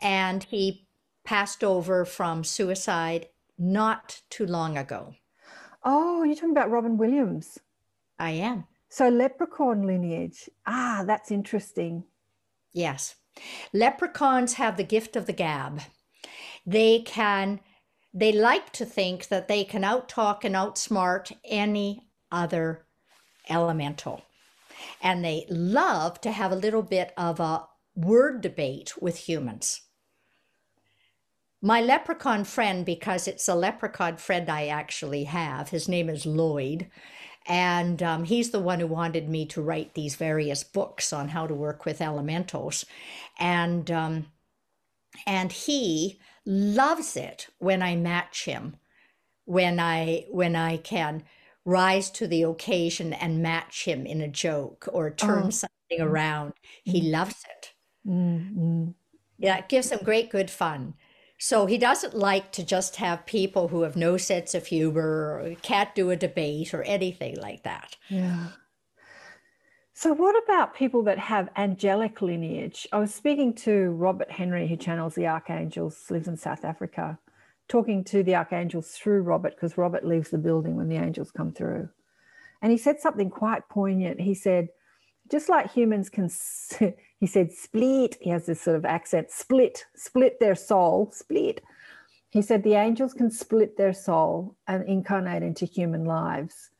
Speaker 1: And he passed over from suicide not too long ago.
Speaker 2: Oh, you're talking about Robin Williams.
Speaker 1: I am.
Speaker 2: So leprechaun lineage. Ah, that's interesting.
Speaker 1: Yes. Leprechauns have the gift of the gab. They can, they like to think that they can outtalk and outsmart any other elemental. And they love to have a little bit of a word debate with humans. My leprechaun friend, because it's a leprechaun friend I actually have, his name is Lloyd. And um, he's the one who wanted me to write these various books on how to work with elementals. And, um, and he loves it when I match him, when I, when I can rise to the occasion and match him in a joke or turn
Speaker 2: Oh.
Speaker 1: something around. He loves it.
Speaker 2: Mm, mm.
Speaker 1: Yeah, it gives him great good fun. So he doesn't like to just have people who have no sense of humor or can't do a debate or anything like that.
Speaker 2: Yeah. So, what about people that have angelic lineage? I was speaking to Robert Henry, who channels the archangels, lives in South Africa, talking to the archangels through Robert because Robert leaves the building when the angels come through. And he said something quite poignant. He said, just like humans can, he said, split, he has this sort of accent, split, split their soul, split. He said, the angels can split their soul and incarnate into human lives.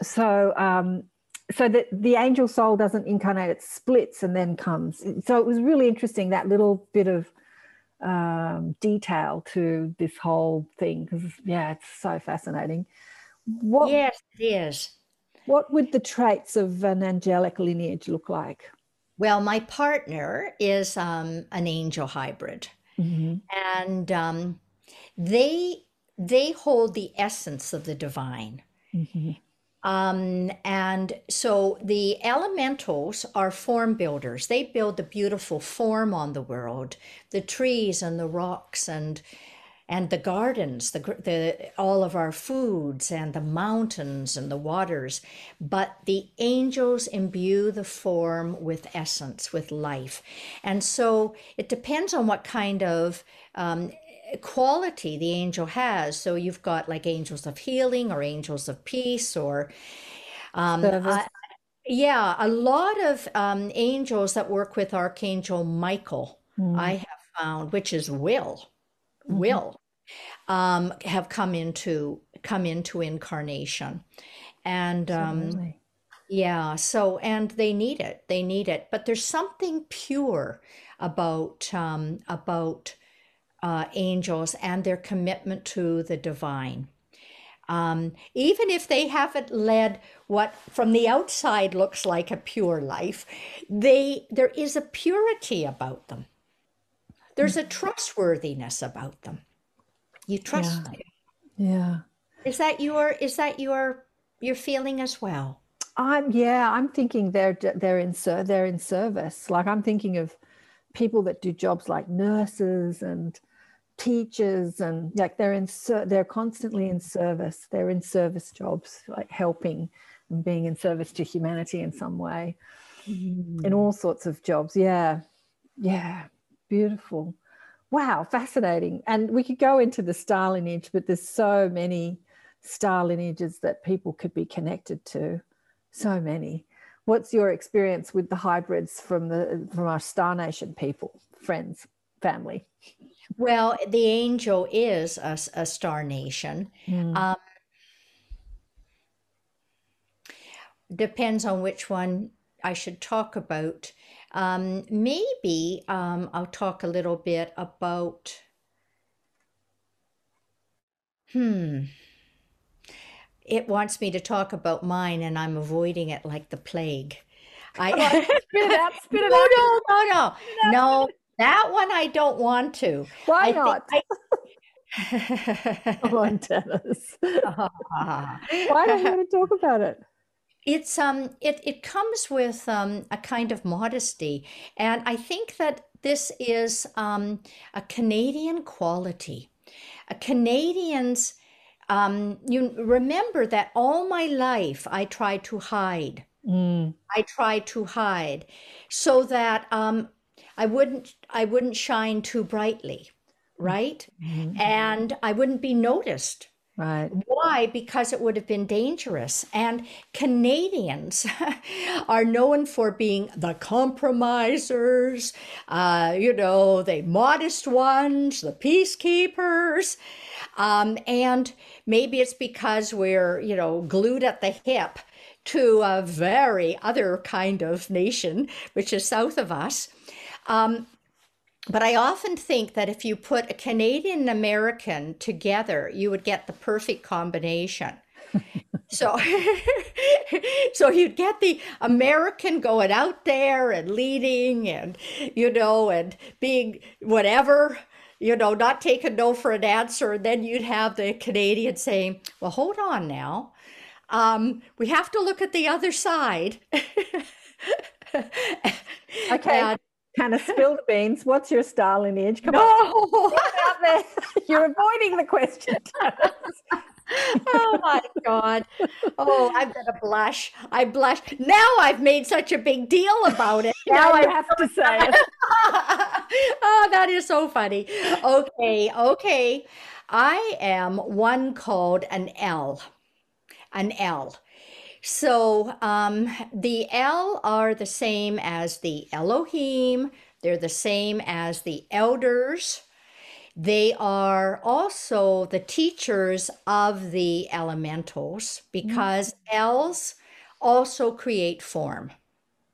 Speaker 2: So, um, so that the angel soul doesn't incarnate, it splits and then comes. So it was really interesting that little bit of um, detail to this whole thing because yeah, it's so fascinating. What
Speaker 1: Yes, it is.
Speaker 2: what would the traits of an angelic lineage look like?
Speaker 1: Well, my partner is um, an angel hybrid,
Speaker 2: Mhm.
Speaker 1: and um, they they hold the essence of the divine.
Speaker 2: Mhm.
Speaker 1: Um, and so the elementals are form builders. They build the beautiful form on the world, the trees and the rocks and and the gardens, the, the all of our foods and the mountains and the waters. But the angels imbue the form with essence, with life, and so it depends on what kind of um, quality the angel has. So you've got like angels of healing or angels of peace or um, I, yeah, a lot of um, angels that work with Archangel Michael, mm. I have found, which is will, mm-hmm. will, um, have come into come into incarnation, and um, yeah, so and they need it, they need it. But there's something pure about um, about uh, angels and their commitment to the divine. Um, even if they haven't led what from the outside looks like a pure life, they there is a purity about them. There's a trustworthiness about them. You trust
Speaker 2: yeah.
Speaker 1: them.
Speaker 2: Yeah.
Speaker 1: Is that your is that your your feeling as well?
Speaker 2: I'm yeah. I'm thinking they're they're in sir, they're in service. Like I'm thinking of people that do jobs like nurses and teachers and like they're in they're constantly in service they're in service jobs like helping and being in service to humanity in some way mm. in all sorts of jobs yeah yeah beautiful wow fascinating and we could go into the star lineage but there's so many star lineages that people could be connected to so many what's your experience with the hybrids from the from our star nation people friends family
Speaker 1: well, the angel is a, a star nation. Mm. Um, depends on which one I should talk about. Um, maybe um, I'll talk a little bit about. Hmm. It wants me to talk about mine, and I'm avoiding it like the plague.
Speaker 2: I [laughs] spit it out, spit it
Speaker 1: no,
Speaker 2: out.
Speaker 1: No, no, no, no, no. That one I don't want to.
Speaker 2: Why I not? I... [laughs] Come on, Tanis. [laughs] Why don't you want to talk about it?
Speaker 1: It's um it it comes with um a kind of modesty. And I think that this is um a Canadian quality. A Canadians um you remember that all my life I tried to hide. Mm. I tried to hide so that um, I wouldn't I wouldn't shine too brightly, right? Mm-hmm. And I wouldn't be noticed.
Speaker 2: Right.
Speaker 1: Why? Because it would have been dangerous. And Canadians [laughs] are known for being the compromisers, uh, you know, the modest ones, the peacekeepers. Um, and maybe it's because we're, you know, glued at the hip to a very other kind of nation, which is south of us. Um, but I often think that if you put a Canadian American together, you would get the perfect combination. so [laughs] so you'd get the American going out there and leading and you know and being whatever you know not taking no for an answer. And then you'd have the Canadian saying well hold on now. Um, we have to look at the other side. [laughs]
Speaker 2: Okay. And, kind of spill the [laughs] beans. What's your star lineage?
Speaker 1: Come no. on.
Speaker 2: out there. You're avoiding the question. [laughs]
Speaker 1: oh my god oh i'm gonna blush i blush now i've made such a big deal about it [laughs]
Speaker 2: now i have to say it
Speaker 1: oh that is so funny okay okay i am one called an El an El so um, the El are the same as the Elohim, they're the same as the elders. They are also the teachers of the elementals because mm. Els also create form.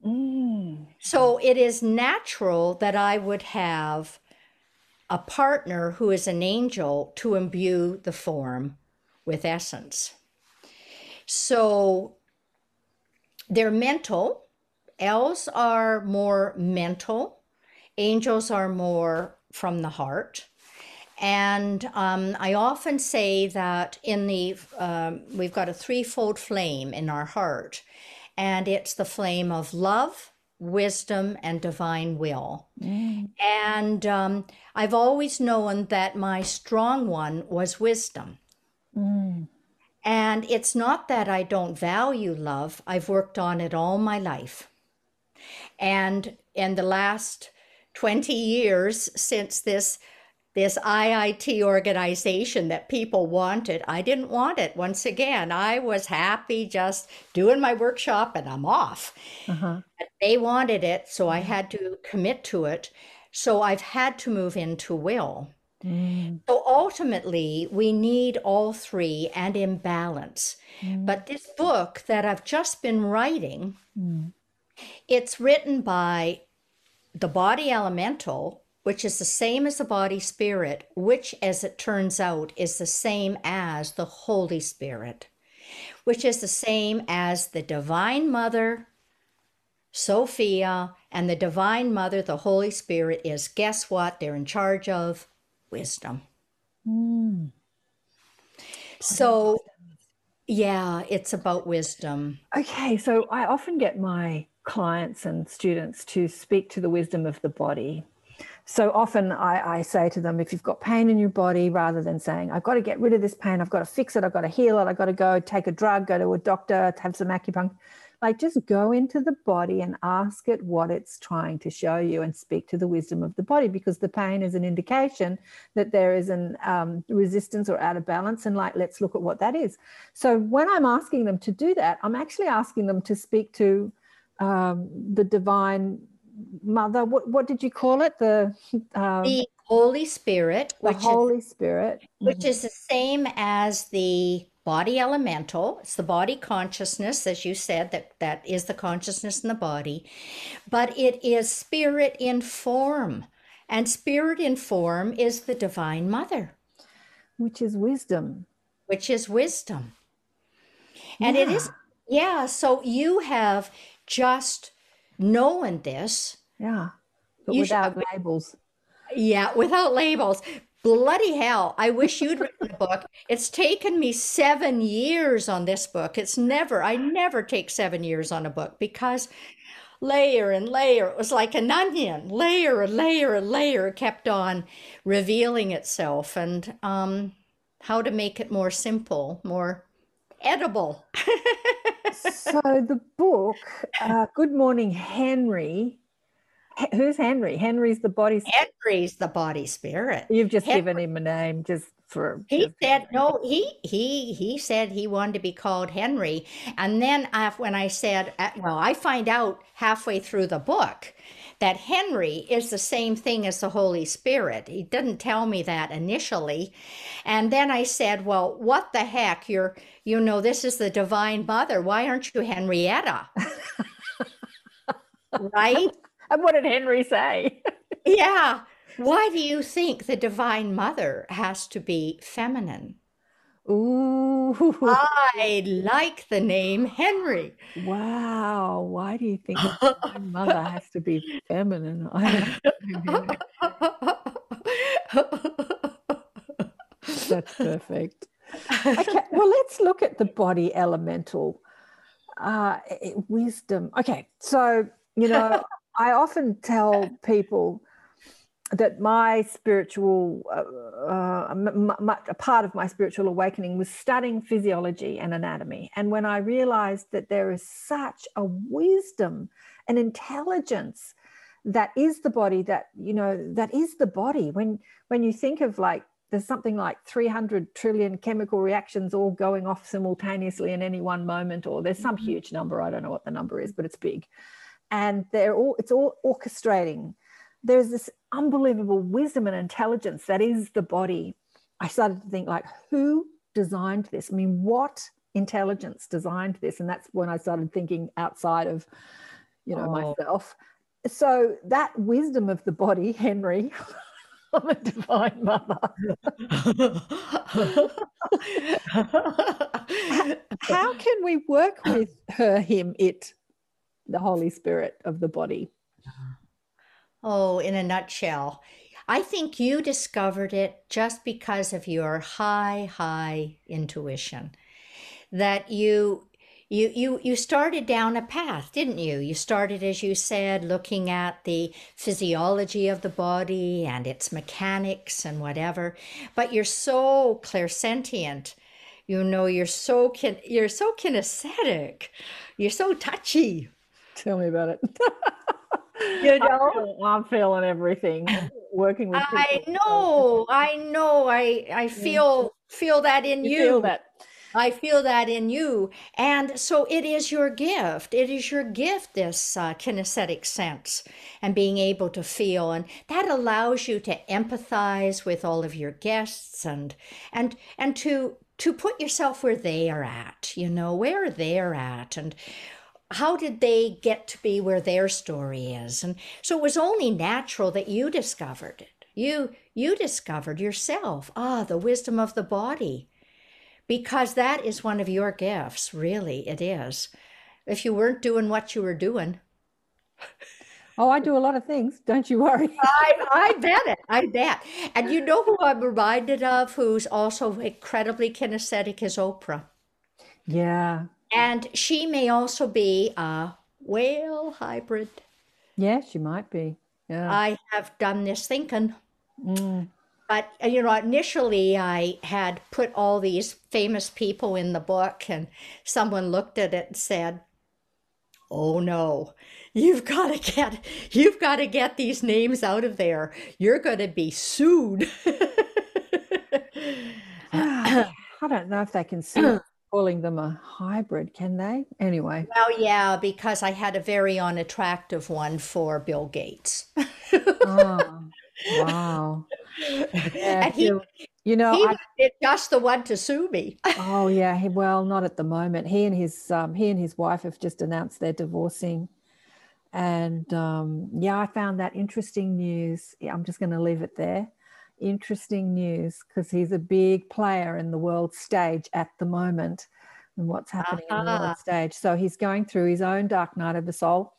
Speaker 1: Mm. So it is natural that I would have a partner who is an angel to imbue the form with essence. So they're mental. Elves are more mental. Angels are more from the heart. And um, I often say that in the um, we've got a threefold flame in our heart, and it's the flame of love, wisdom, and divine will. Mm. And um, I've always known that my strong one was wisdom. Mm. And it's not that I don't value love, I've worked on it all my life. And in the last 20 years since this this IIT organization that people wanted. I didn't want it. Once again, I was happy just doing my workshop and I'm off. Uh-huh. They wanted it, so I had to commit to it. So I've had to move into will. Mm. So ultimately, we need all three and in balance. Mm. But this book that I've just been writing, mm. it's written by the body elemental, which is the same as the body spirit, which, as it turns out, is the same as the Holy Spirit, which is the same as the Divine Mother, Sophia, and the Divine Mother, the Holy Spirit, is guess what? They're in charge of wisdom. Mm. So, yeah, it's about wisdom.
Speaker 2: Okay, so I often get my clients and students to speak to the wisdom of the body. So often I, I, say to them, if you've got pain in your body, rather than saying, I've got to get rid of this pain, I've got to fix it, I've got to heal it, I've got to go take a drug, go to a doctor, have some acupuncture, like just go into the body and ask it what it's trying to show you and speak to the wisdom of the body because the pain is an indication that there is an um, resistance or out of balance. And like, let's look at what that is. So when I'm asking them to do that, I'm actually asking them to speak to um, the divine mother what, what did you call it the
Speaker 1: um, the holy spirit
Speaker 2: the holy is, spirit
Speaker 1: which is the same as the body elemental it's the body consciousness as you said that that is the consciousness in the body but it is spirit in form and spirit in form is the divine mother
Speaker 2: which is wisdom
Speaker 1: which is wisdom and yeah. it is yeah so you have just knowing this.
Speaker 2: Yeah. But without should, labels.
Speaker 1: Yeah, without labels. Bloody hell. I wish you'd written a book. It's taken me seven years on this book. It's never, I never take seven years on a book because layer and layer, it was like an onion, layer and layer and layer kept on revealing itself and um, how to make it more simple, more edible. [laughs]
Speaker 2: so the book, uh, Good Morning Henry. Who's Henry? Henry's the body.
Speaker 1: Spirit. Henry's the body spirit.
Speaker 2: You've just Henry. given him a name just for.
Speaker 1: He just said no. He he he said he wanted to be called Henry, and then when I said, uh, well, I find out halfway through the book that Henry is the same thing as the Holy Spirit. He didn't tell me that initially. And then I said, Well, what the heck? You're, you know, this is the Divine Mother. Why aren't you Henrietta? [laughs] right?
Speaker 2: And what did Henry say? [laughs]
Speaker 1: yeah. Why do you think the Divine Mother has to be feminine?
Speaker 2: Ooh.
Speaker 1: I like the name Henry.
Speaker 2: Wow. Why do you think my mother has to be feminine? [laughs] That's perfect. Okay, well, let's look at the body elemental uh, wisdom. Okay, so, you know, I often tell people that my spiritual, uh, uh, m- m- a part of my spiritual awakening was studying physiology and anatomy. And when I realized that there is such a wisdom and intelligence that is the body, that, you know, that is the body. When, when you think of like, there's something like 300 trillion chemical reactions all going off simultaneously in any one moment, or there's some mm-hmm. huge number. I don't know what the number is, but it's big. And they're all, it's all orchestrating there's this unbelievable wisdom and intelligence that is the body. I started to think, like, who designed this? I mean, what intelligence designed this? And that's when I started thinking outside of, you know, oh. myself. So that wisdom of the body, [laughs] Henry, [laughs] I'm a divine mother. [laughs] How can we work with her, him, it, the Holy Spirit of the body?
Speaker 1: Oh, in a nutshell, I think you discovered it just because of your high, high intuition. That you you you you started down a path didn't you you started as you said looking at the physiology of the body and its mechanics and whatever but you're so clairsentient you know you're so kin- you're so kinesthetic you're so touchy
Speaker 2: Tell me about it.
Speaker 1: you [laughs]
Speaker 2: I'm
Speaker 1: know
Speaker 2: feeling, I'm feeling everything. Working with
Speaker 1: i know i know i i feel feel that in
Speaker 2: You
Speaker 1: you
Speaker 2: feel that.
Speaker 1: I feel that in you. And so it is your gift. It is your gift, this uh, kinesthetic sense and being able to feel. And that allows you to empathize with all of your guests and, and, and to, to put yourself where they are at, you know, where they're at. And how did they get to be where their story is? And so it was only natural that you discovered it. You, you discovered yourself. Ah, the wisdom of the body because that is one of your gifts, really, it is. If you weren't doing what you were doing,
Speaker 2: Oh, I do a lot of things. Don't you worry. [laughs]
Speaker 1: I, I bet it, I bet. And you know who I'm reminded of, who's also incredibly kinesthetic, is Oprah.
Speaker 2: yeah.
Speaker 1: And she may also be a whale hybrid.
Speaker 2: Yeah, she might be. Yeah.
Speaker 1: I have done this thinking.
Speaker 2: Mm.
Speaker 1: But uh, you know, initially I had put all these famous people in the book, and someone looked at it and said, "Oh no, you've [laughs] got to get you've got to get these names out of there. You're going to be sued." [laughs]
Speaker 2: I don't know if they can see calling them a hybrid, can they? Anyway.
Speaker 1: well, yeah, because I had a very unattractive one for Bill Gates,
Speaker 2: Oh, wow. Yeah,
Speaker 1: and he
Speaker 2: Bill- you know,
Speaker 1: he
Speaker 2: I,
Speaker 1: just the one to sue me.
Speaker 2: oh yeah, he, well, not at the moment. He and his um, he and his wife have just announced they're divorcing, and um, yeah, I found that interesting news. Yeah, I'm just going to leave it there. Interesting news because he's a big player in the world stage at the moment, and what's happening in the world stage. So he's going through his own dark night of the soul.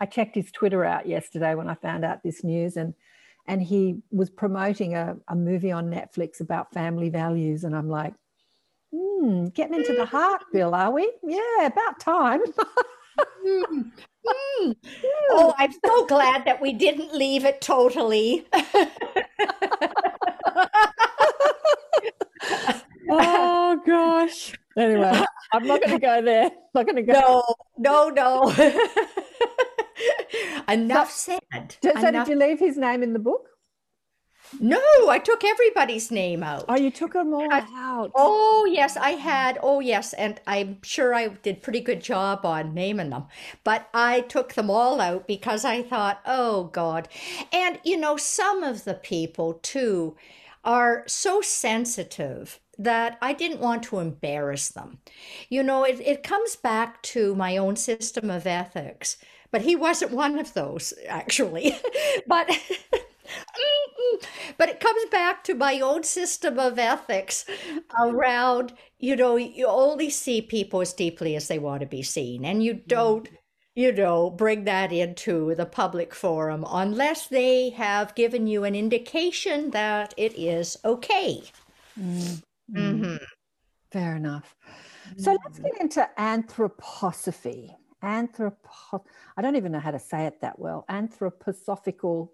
Speaker 2: I checked his Twitter out yesterday when I found out this news, and and he was promoting a, a movie on Netflix about family values, and I'm like, hmm, getting into the heart, [laughs] Bill, are we? Yeah, about time. [laughs]
Speaker 1: Mm. Oh, I'm so glad that we didn't leave it totally.
Speaker 2: oh gosh. Anyway, I'm not going to go there. I'm Not going to go.
Speaker 1: No, no, no. [laughs] Enough said.
Speaker 2: So, so did you leave his name in the book?
Speaker 1: No, I took everybody's name out.
Speaker 2: Oh, you took them all
Speaker 1: I-
Speaker 2: out.
Speaker 1: Oh, yes, I had. Oh, yes. And I'm sure I did pretty good job on naming them. But I took them all out because I thought, oh, God. And, you know, some of the people, too, are so sensitive that I didn't want to embarrass them. You know, it, it comes back to my own system of ethics. But he wasn't one of those, actually. [laughs] but. [laughs] [laughs] But it comes back to my own system of ethics around, you know, you only see people as deeply as they want to be seen, and you don't, you know, bring that into the public forum unless they have given you an indication that it is okay.
Speaker 2: Mm,
Speaker 1: hmm
Speaker 2: Fair enough. So let's get into anthroposophy. Anthropo I don't even know how to say it that well. Anthroposophical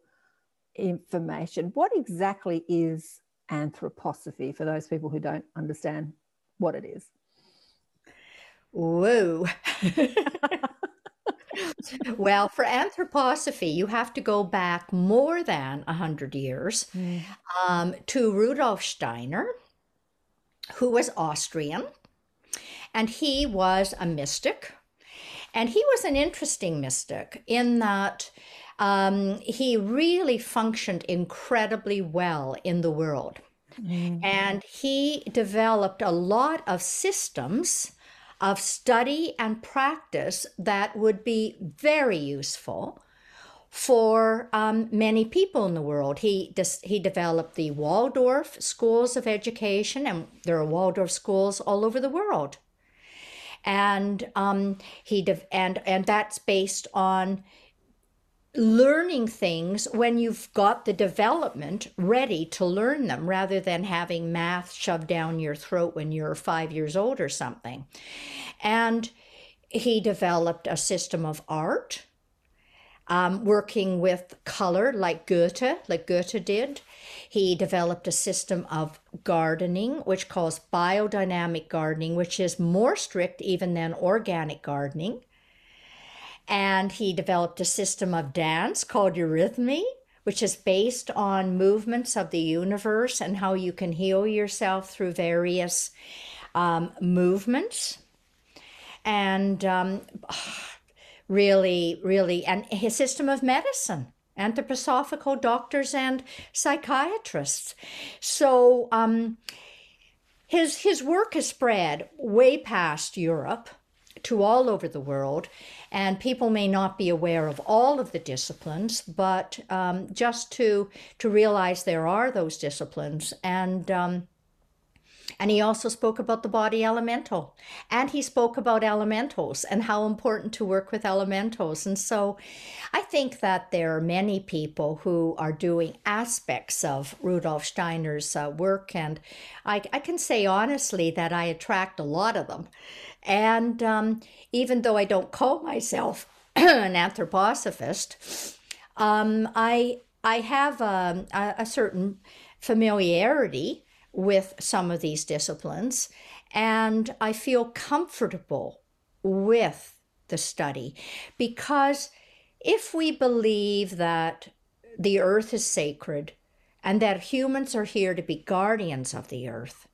Speaker 2: information. What exactly is anthroposophy for those people who don't understand what it is?
Speaker 1: Whoa. well, for anthroposophy, you have to go back more than 100 years um, to Rudolf Steiner, who was Austrian, and he was a mystic. And he was an interesting mystic in that um, he really functioned incredibly well in the world. And he developed a lot of systems of study and practice that would be very useful for um, many people in the world. He dis- he developed the Waldorf schools of education, and there are Waldorf schools all over the world. And um, he de- and and that's based on learning things when you've got the development ready to learn them rather than having math shoved down your throat when you're five years old or something. And he developed a system of art, um, working with color like Goethe, like Goethe did. He developed a system of gardening, which calls biodynamic gardening, which is more strict even than organic gardening and he developed a system of dance called eurythmy, which is based on movements of the universe and how you can heal yourself through various um, movements. And um, [sighs] really, really, and his system of medicine, anthroposophical doctors and psychiatrists. So um, his his work has spread way past Europe to all over the world. And people may not be aware of all of the disciplines, but um, just to, to realize there are those disciplines. And um, and he also spoke about the body elemental. And he spoke about elementals and how important to work with elementals. And so I think that there are many people who are doing aspects of Rudolf Steiner's uh, work. And I, I, can say honestly that I attract a lot of them. And um, even though I don't call myself [clears throat] an anthroposophist, um, I, I have um, a, a certain familiarity with some of these disciplines, and I feel comfortable with the study. Because if we believe that the earth is sacred and that humans are here to be guardians of the earth,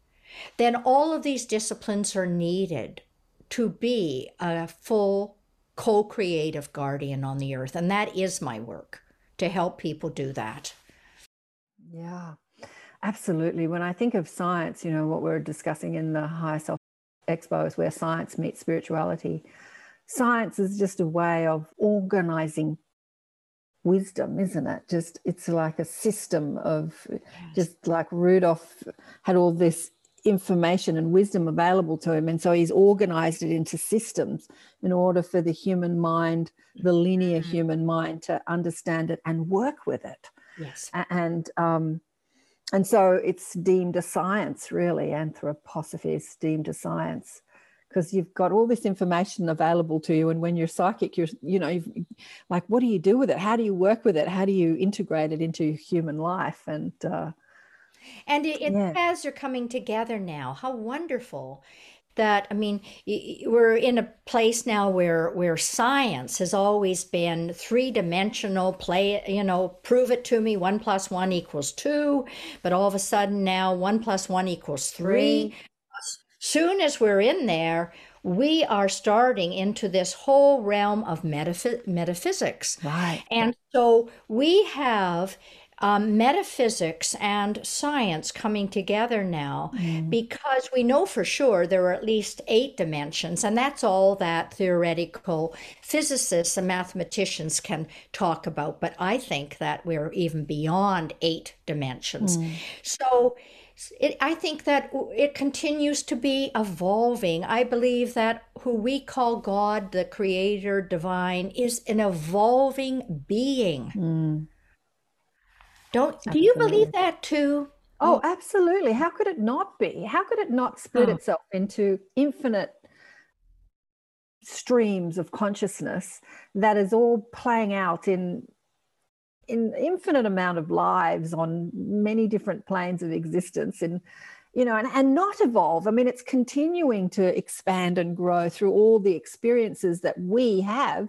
Speaker 1: then all of these disciplines are needed to be a full co creative guardian on the earth. And that is my work to help people do that.
Speaker 2: Yeah. Absolutely. When I think of science, you know, what we're discussing in the Higher Self Expo is where science meets spirituality. Science is just a way of organizing wisdom, isn't it? Just it's like a system of yes. just like Rudolf had all this information and wisdom available to him. And so he's organized it into systems in order for the human mind, the linear mm-hmm. human mind, to understand it and work with it.
Speaker 1: Yes.
Speaker 2: And um, and so it's deemed a science, really. Anthroposophy is deemed a science because you've got all this information available to you. And when you're psychic, you're, you know, like, what do you do with it? How do you work with it? How do you integrate it into human life? And, uh,
Speaker 1: and it, it yeah. paths are coming together now. How wonderful that i mean we're in a place now where where science has always been three dimensional play you know prove it to me one plus one equals two but all of a sudden now one plus one equals three soon as we're in there we are starting into this whole realm of metaph- metaphysics
Speaker 2: right
Speaker 1: and so we have um, metaphysics and science coming together now mm. because we know for sure there are at least eight dimensions, and that's all that theoretical physicists and mathematicians can talk about. But I think that we're even beyond eight dimensions. Mm. So it, I think that it continues to be evolving. I believe that who we call God, the creator, divine, is an evolving being.
Speaker 2: Mm.
Speaker 1: Don't absolutely. do you believe that too?
Speaker 2: Oh, absolutely. How could it not be? How could it not split oh. itself into infinite streams of consciousness that is all playing out in in infinite amount of lives on many different planes of existence and you know and, and not evolve i mean it's continuing to expand and grow through all the experiences that we have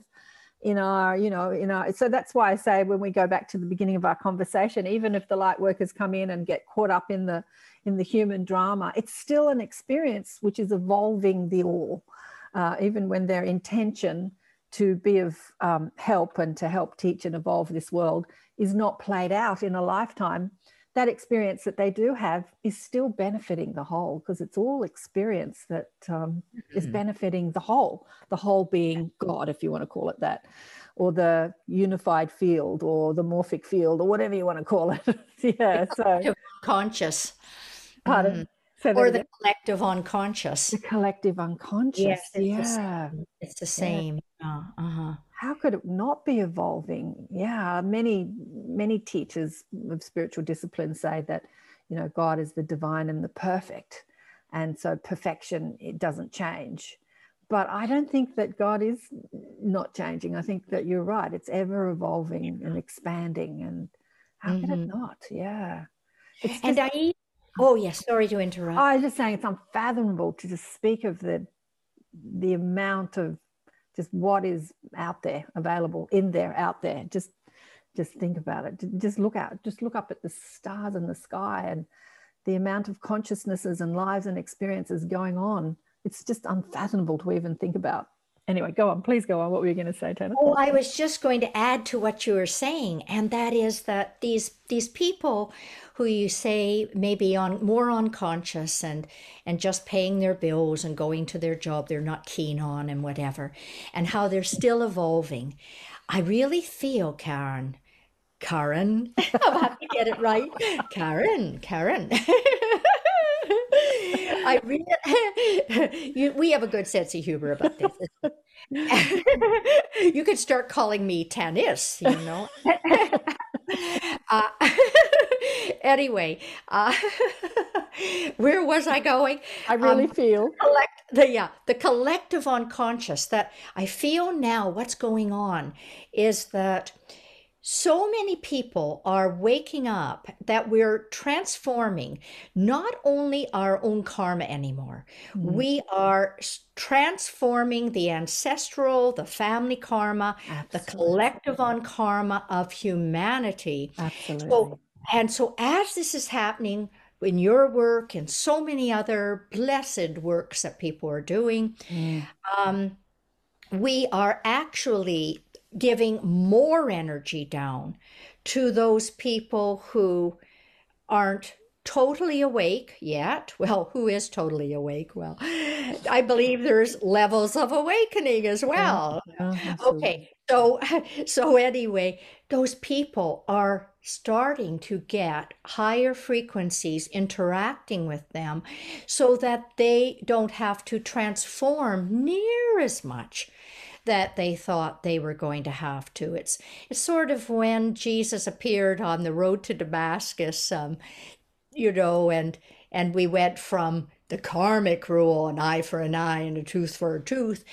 Speaker 2: in our you know in our so that's why i say when we go back to the beginning of our conversation even if the light workers come in and get caught up in the in the human drama it's still an experience which is evolving the all uh, even when their intention to be of um, help and to help teach and evolve this world is not played out in a lifetime that experience that they do have is still benefiting the whole because it's all experience that um, mm-hmm. is benefiting the whole, the whole being God, if you want to call it that, or the unified field or the morphic field or whatever you want to call it. [laughs] yeah. So
Speaker 1: conscious.
Speaker 2: Pardon. Mm.
Speaker 1: So or the collective unconscious.
Speaker 2: The collective unconscious. Yes, it's
Speaker 1: yeah. The it's the same. Yeah. Uh, huh
Speaker 2: how could it not be evolving? Yeah, many, many teachers of spiritual discipline say that, you know, God is the divine and the perfect. And so perfection, it doesn't change. But I don't think that God is not changing. I think that you're right. It's ever evolving and expanding. And how mm-hmm. can it mm-hmm. not? Yeah.
Speaker 1: Just, and I, oh, yes, sorry to interrupt.
Speaker 2: I was just saying it's unfathomable to just speak of the the amount of just what is out there available in there out there. Just just think about it. Just look out just look up at the stars in the sky and the amount of consciousnesses and lives and experiences going on. It's just unfathomable to even think about anyway go on. Please go on. What were you going to say Tana?
Speaker 1: oh i was just going to add to what you were saying and that is that these these people who you say may be on more unconscious and and just paying their bills and going to their job they're not keen on and whatever and how they're still evolving. I really feel karen karen [laughs] i have to get it right karen karen [laughs] I really, [laughs] you, we have a good sense of humor about this. [laughs] you could start calling me Tanis, you know. [laughs] uh, anyway, uh, where was I going?
Speaker 2: I really um, feel
Speaker 1: collect, the yeah the collective unconscious that I feel now. What's going on is that so many people are waking up that we're transforming not only our own karma anymore, mm-hmm. we are transforming the ancestral, the family karma, Absolutely. the collective on karma of humanity.
Speaker 2: Absolutely.
Speaker 1: So, and so, as this is happening, in your work and so many other blessed works that people are doing, mm. um, we are actually giving more energy down to those people who aren't totally awake yet. [laughs] Well, who is totally awake? Well, I believe there's levels of awakening as well. Yeah, okay. So [laughs] so anyway, those people are starting to get higher frequencies interacting with them so that they don't have to transform near as much that they thought they were going to have to. It's it's sort of when Jesus appeared on the road to Damascus, um, you know, and and we went from the karmic rule, an eye for an eye and a tooth for a tooth,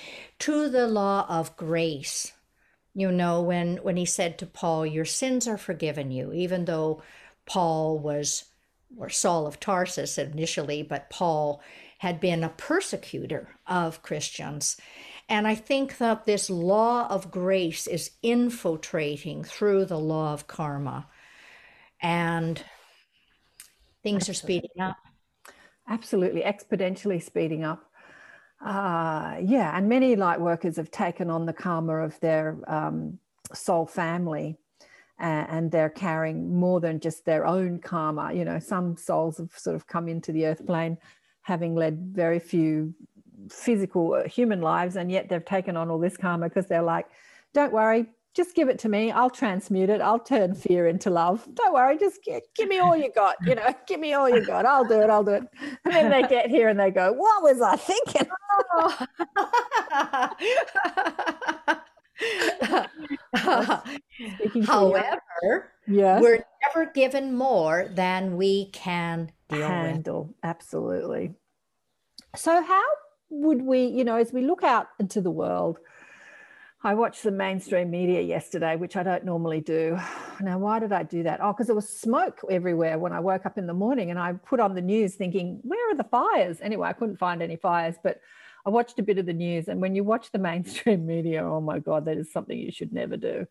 Speaker 1: to the law of grace. You know, when when he said to Paul, "Your sins are forgiven you," even though Paul was or Saul of Tarsus initially, but Paul had been a persecutor of Christians. And I think that this law of grace is infiltrating through the law of karma. And things are speeding up.
Speaker 2: Absolutely, exponentially speeding up. Uh, yeah, and many light workers have taken on the karma of their um, soul family and they're carrying more than just their own karma. You know, some souls have sort of come into the earth plane having led very few physical uh, human lives and yet they've taken on all this karma because they're like don't worry just give it to me i'll transmute it i'll turn fear into love don't worry just give, give me all you got you know [laughs] give me all you got i'll do it i'll do it and then they get here and they go what was i thinking [laughs] [laughs]
Speaker 1: However,
Speaker 2: yes.
Speaker 1: we're never given more than we can
Speaker 2: handle.
Speaker 1: With.
Speaker 2: Absolutely. So, how would we, you know, as we look out into the world, I watched the mainstream media yesterday, which I don't normally do. Now, why did I do that? Oh, because there was smoke everywhere when I woke up in the morning and I put on the news thinking, where are the fires? Anyway, I couldn't find any fires, but I watched a bit of the news, and when you watch the mainstream media, oh my God, that is something you should never do.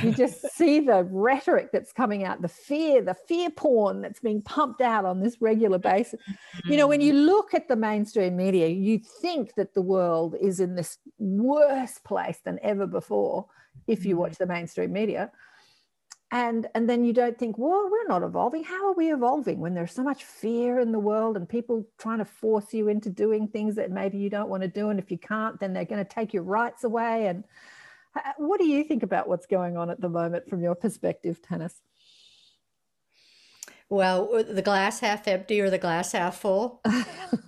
Speaker 2: You just [laughs] see the rhetoric that's coming out, the fear, the fear porn that's being pumped out on this regular basis. You know, when you mm. look at the mainstream media, you think that the world is in this worse place than ever before if you mm. watch the mainstream media and and then you don't think well we're not evolving. How are we evolving when there's so much fear in the world and people trying to force you into doing things that maybe you don't want to do? And if you can't then they're going to take your rights away. And uh, what do you think about what's going on at the moment from your perspective Tanis?
Speaker 1: Well the glass half empty or the glass half full?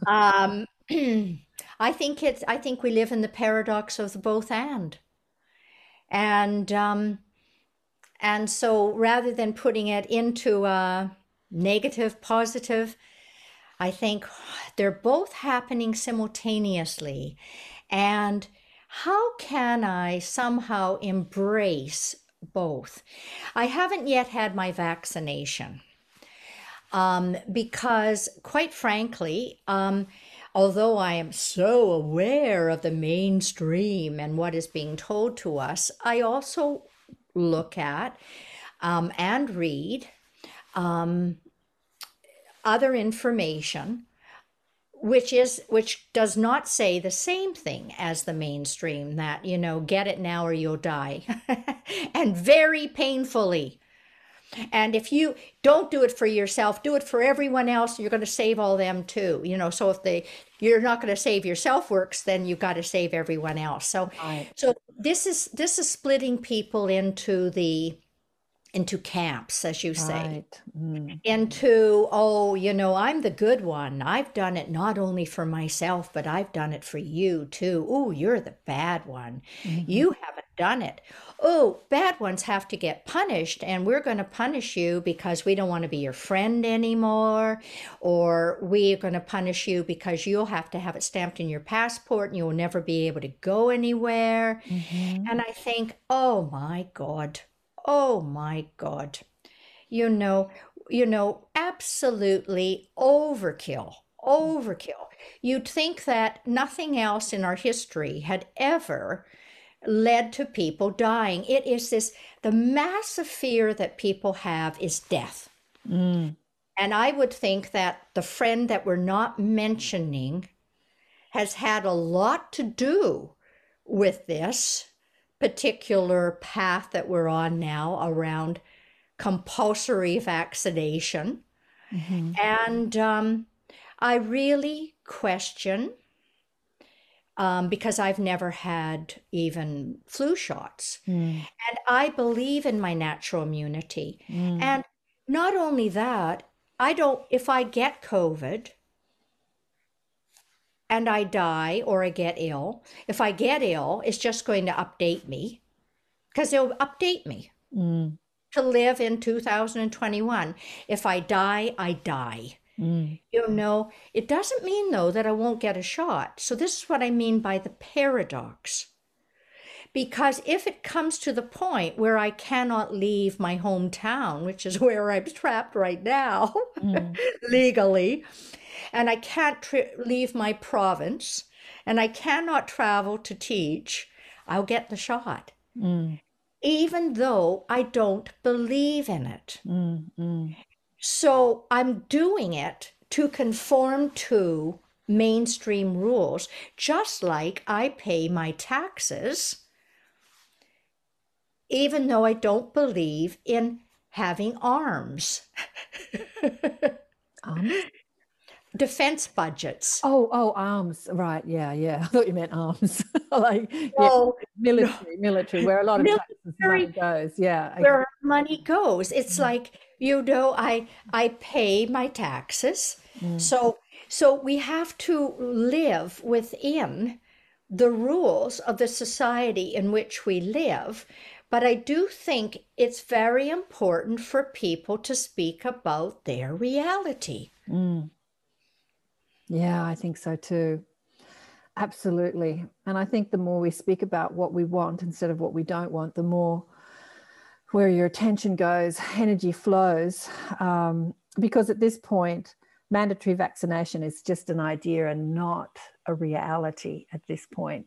Speaker 1: Um, [clears throat] i think it's i think we live in the paradox of the both and. And um, and so rather than putting it into a negative, positive, I think they're both happening simultaneously. And how can I somehow embrace both? I haven't yet had my vaccination um, because, quite frankly, um, although I am so aware of the mainstream and what is being told to us, I also look at um, and read um, other information which is which does not say the same thing as the mainstream that you know get it now or you'll die [laughs] and very painfully and if you don't do it for yourself do it for everyone else you're going to save all them too you know so if they you're not going to save yourself works then you've got to save everyone else so
Speaker 2: Right.
Speaker 1: so this is this is splitting people into the into camps as you say
Speaker 2: Right. Mm.
Speaker 1: into, oh, you know, I'm the good one. I've done it not only for myself, but I've done it for you too. Oh, you're the bad one.
Speaker 2: Mm-hmm.
Speaker 1: You haven't done it. Oh, bad ones have to get punished, and we're going to punish you because we don't want to be your friend anymore, or we're going to punish you because you'll have to have it stamped in your passport and you'll never be able to go anywhere.
Speaker 2: Mhm.
Speaker 1: And I think, oh my God, oh my God, you know, you know, absolutely overkill, overkill. You'd think that nothing else in our history had ever led to people dying. It is this the massive fear that people have is death.
Speaker 2: Mm.
Speaker 1: And I would think that the friend that we're not mentioning has had a lot to do with this particular path that we're on now around compulsory vaccination.
Speaker 2: Mhm.
Speaker 1: And um, I really question, um, because I've never had even flu shots,
Speaker 2: Mm.
Speaker 1: and I believe in my natural immunity.
Speaker 2: Mm.
Speaker 1: And not only that, I don't, if I get COVID and I die or I get ill, if I get ill, it's just going to update me because it'll update me
Speaker 2: Mm.
Speaker 1: to live in 2021. If I die, I die.
Speaker 2: Mm.
Speaker 1: You know, it doesn't mean though that I won't get a shot. So, this is what I mean by the paradox. Because if it comes to the point where I cannot leave my hometown, which is [laughs] where I'm trapped right now
Speaker 2: Mm. [laughs]
Speaker 1: legally, and I can't tri- leave my province, and I cannot travel to teach, I'll get the shot,
Speaker 2: Mm.
Speaker 1: even though I don't believe in it.
Speaker 2: Mm. Mm.
Speaker 1: So I'm doing it to conform to mainstream rules, just like I pay my taxes, even though I don't believe in having arms. [laughs]
Speaker 2: Arms?
Speaker 1: Defense budgets.
Speaker 2: Oh, oh, arms. Right. Yeah, yeah. [laughs] I thought you meant arms. [laughs] like yeah,
Speaker 1: No,
Speaker 2: military, military, where a lot of taxes money goes. Yeah.
Speaker 1: Where money goes. It's like, you know, I I pay my taxes.
Speaker 2: Mm.
Speaker 1: So so we have to live within the rules of the society in which we live. But I do think it's very important for people to speak about their reality.
Speaker 2: Mm. Yeah, I think so too. Absolutely. And I think the more we speak about what we want instead of what we don't want, the more where your attention goes, energy flows. Um, because at this point, mandatory vaccination is just an idea and not a reality at this point.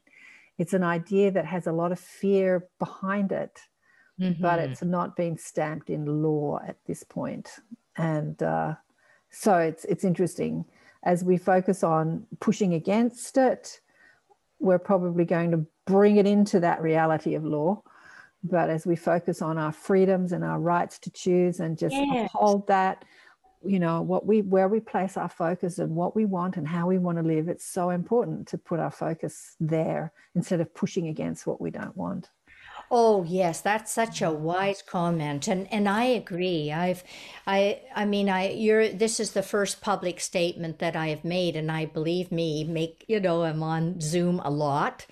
Speaker 2: It's an idea that has a lot of fear behind it but
Speaker 1: Mhm.
Speaker 2: it's not been stamped in law at this point. And uh, so it's it's interesting as we focus on pushing against it. We're probably going to bring it into that reality of law. But as we focus on our freedoms and our rights to choose and just
Speaker 1: Yes.
Speaker 2: uphold that, you know, what we where we place our focus and what we want and how we want to live, it's so important to put our focus there instead of pushing against what we don't want.
Speaker 1: Oh yes, that's such a wise comment, and and I agree. I've, I I mean, I you're this is the first public statement that I have made, and I believe me, make you know, I'm on Zoom a lot,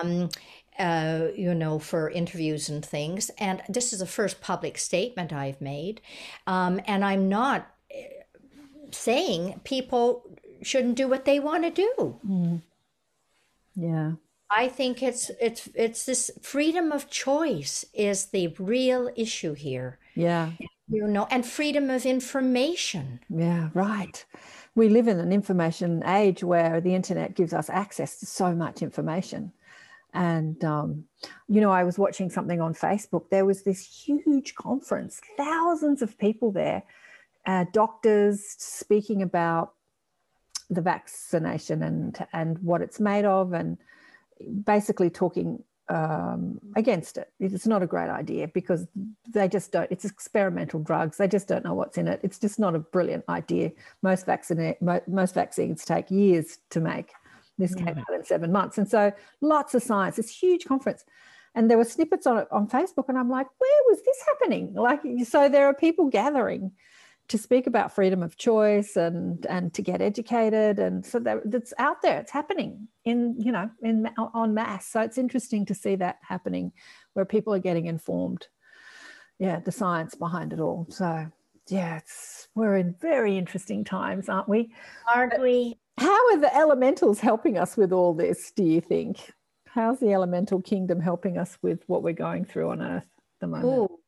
Speaker 1: um, uh, you know, for interviews and things. And this is the first public statement I've made. Um, and I'm not eh, saying people shouldn't do what they want to do.
Speaker 2: Mm. Yeah.
Speaker 1: I think it's it's it's this freedom of choice is the real issue here.
Speaker 2: Yeah.
Speaker 1: You know, and freedom of information.
Speaker 2: Yeah, right. We live in an information age where the internet gives us access to so much information. And, um, you know, I was watching something on Facebook. There was this huge conference, thousands of people there, uh, doctors speaking about the vaccination and, and what it's made of, and basically talking um, against it. It's not a great idea because they just don't. It's experimental drugs. They just don't know what's in it. It's just not a brilliant idea. Most vaccine most vaccines take years to make. This came out in seven months, and so lots of science. This huge conference, and there were snippets on it on Facebook, and I'm like, where was this happening? Like, so there are people gathering to speak about freedom of choice and and to get educated. And so that it's out there. It's happening in you know in on mass. So it's interesting to see that happening where people are getting informed. Yeah the science behind it all. So yeah it's we're in very interesting times aren't we?
Speaker 1: Aren't we
Speaker 2: how are the elementals helping us with all this do you think how's the elemental kingdom helping us with what we're going through on earth at the moment
Speaker 1: Ooh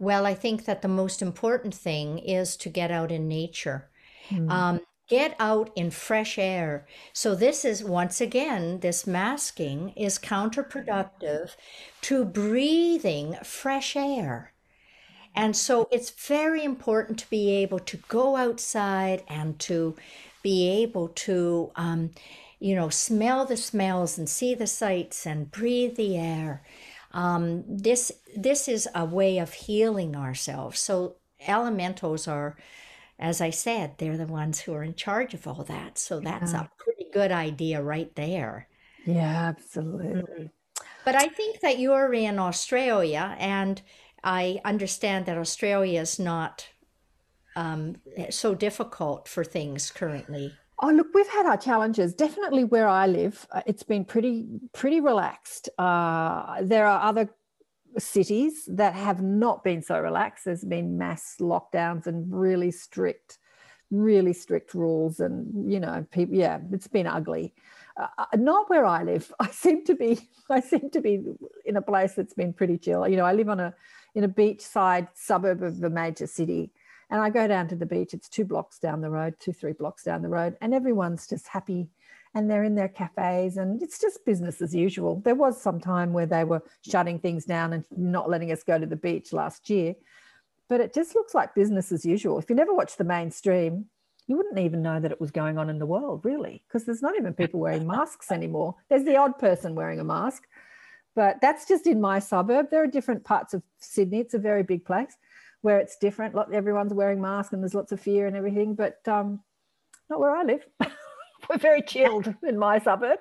Speaker 1: well, I think that the most important thing is to get out in nature. Mm. Um, get out in fresh air. So, this is once again, this masking is counterproductive to breathing fresh air. And so, it's very important to be able to go outside and to be able to, um, you know, smell the smells and see the sights and breathe the air. Um, this this is a way of healing ourselves. So elementals are, as I said, they're the ones who are in charge of all that. So that's yeah. a pretty good idea right there.
Speaker 2: Yeah, absolutely. Mm-hmm.
Speaker 1: But I think that you're in Australia, and I understand that Australia is not um, so difficult for things currently.
Speaker 2: Oh, look, we've had our challenges. Definitely where I live, uh, it's been pretty pretty relaxed. Uh, there are other cities that have not been so relaxed. There's been mass lockdowns and really strict, really strict rules, and you know, people. Yeah, it's been ugly. Uh, uh not where I live. [laughs] I seem to be. I seem to be in a place that's been pretty chill. You know, I live on a in a beachside suburb of a major city and I go down to the beach, it's two blocks down the road, two, three blocks down the road, and everyone's just happy and they're in their cafes and it's just business as usual. There was some time where they were shutting things down and not letting us go to the beach last year, but it just looks like business as usual. If you never watch the mainstream, you wouldn't even know that it was going on in the world, really, because there's not even people wearing [laughs] masks anymore. There's the odd person wearing a mask, but that's just in my suburb. There are different parts of Sydney. It's a very big place where it's different. Everyone's wearing masks and there's lots of fear and everything, but um, not where I live. [laughs] We're very chilled in my suburb.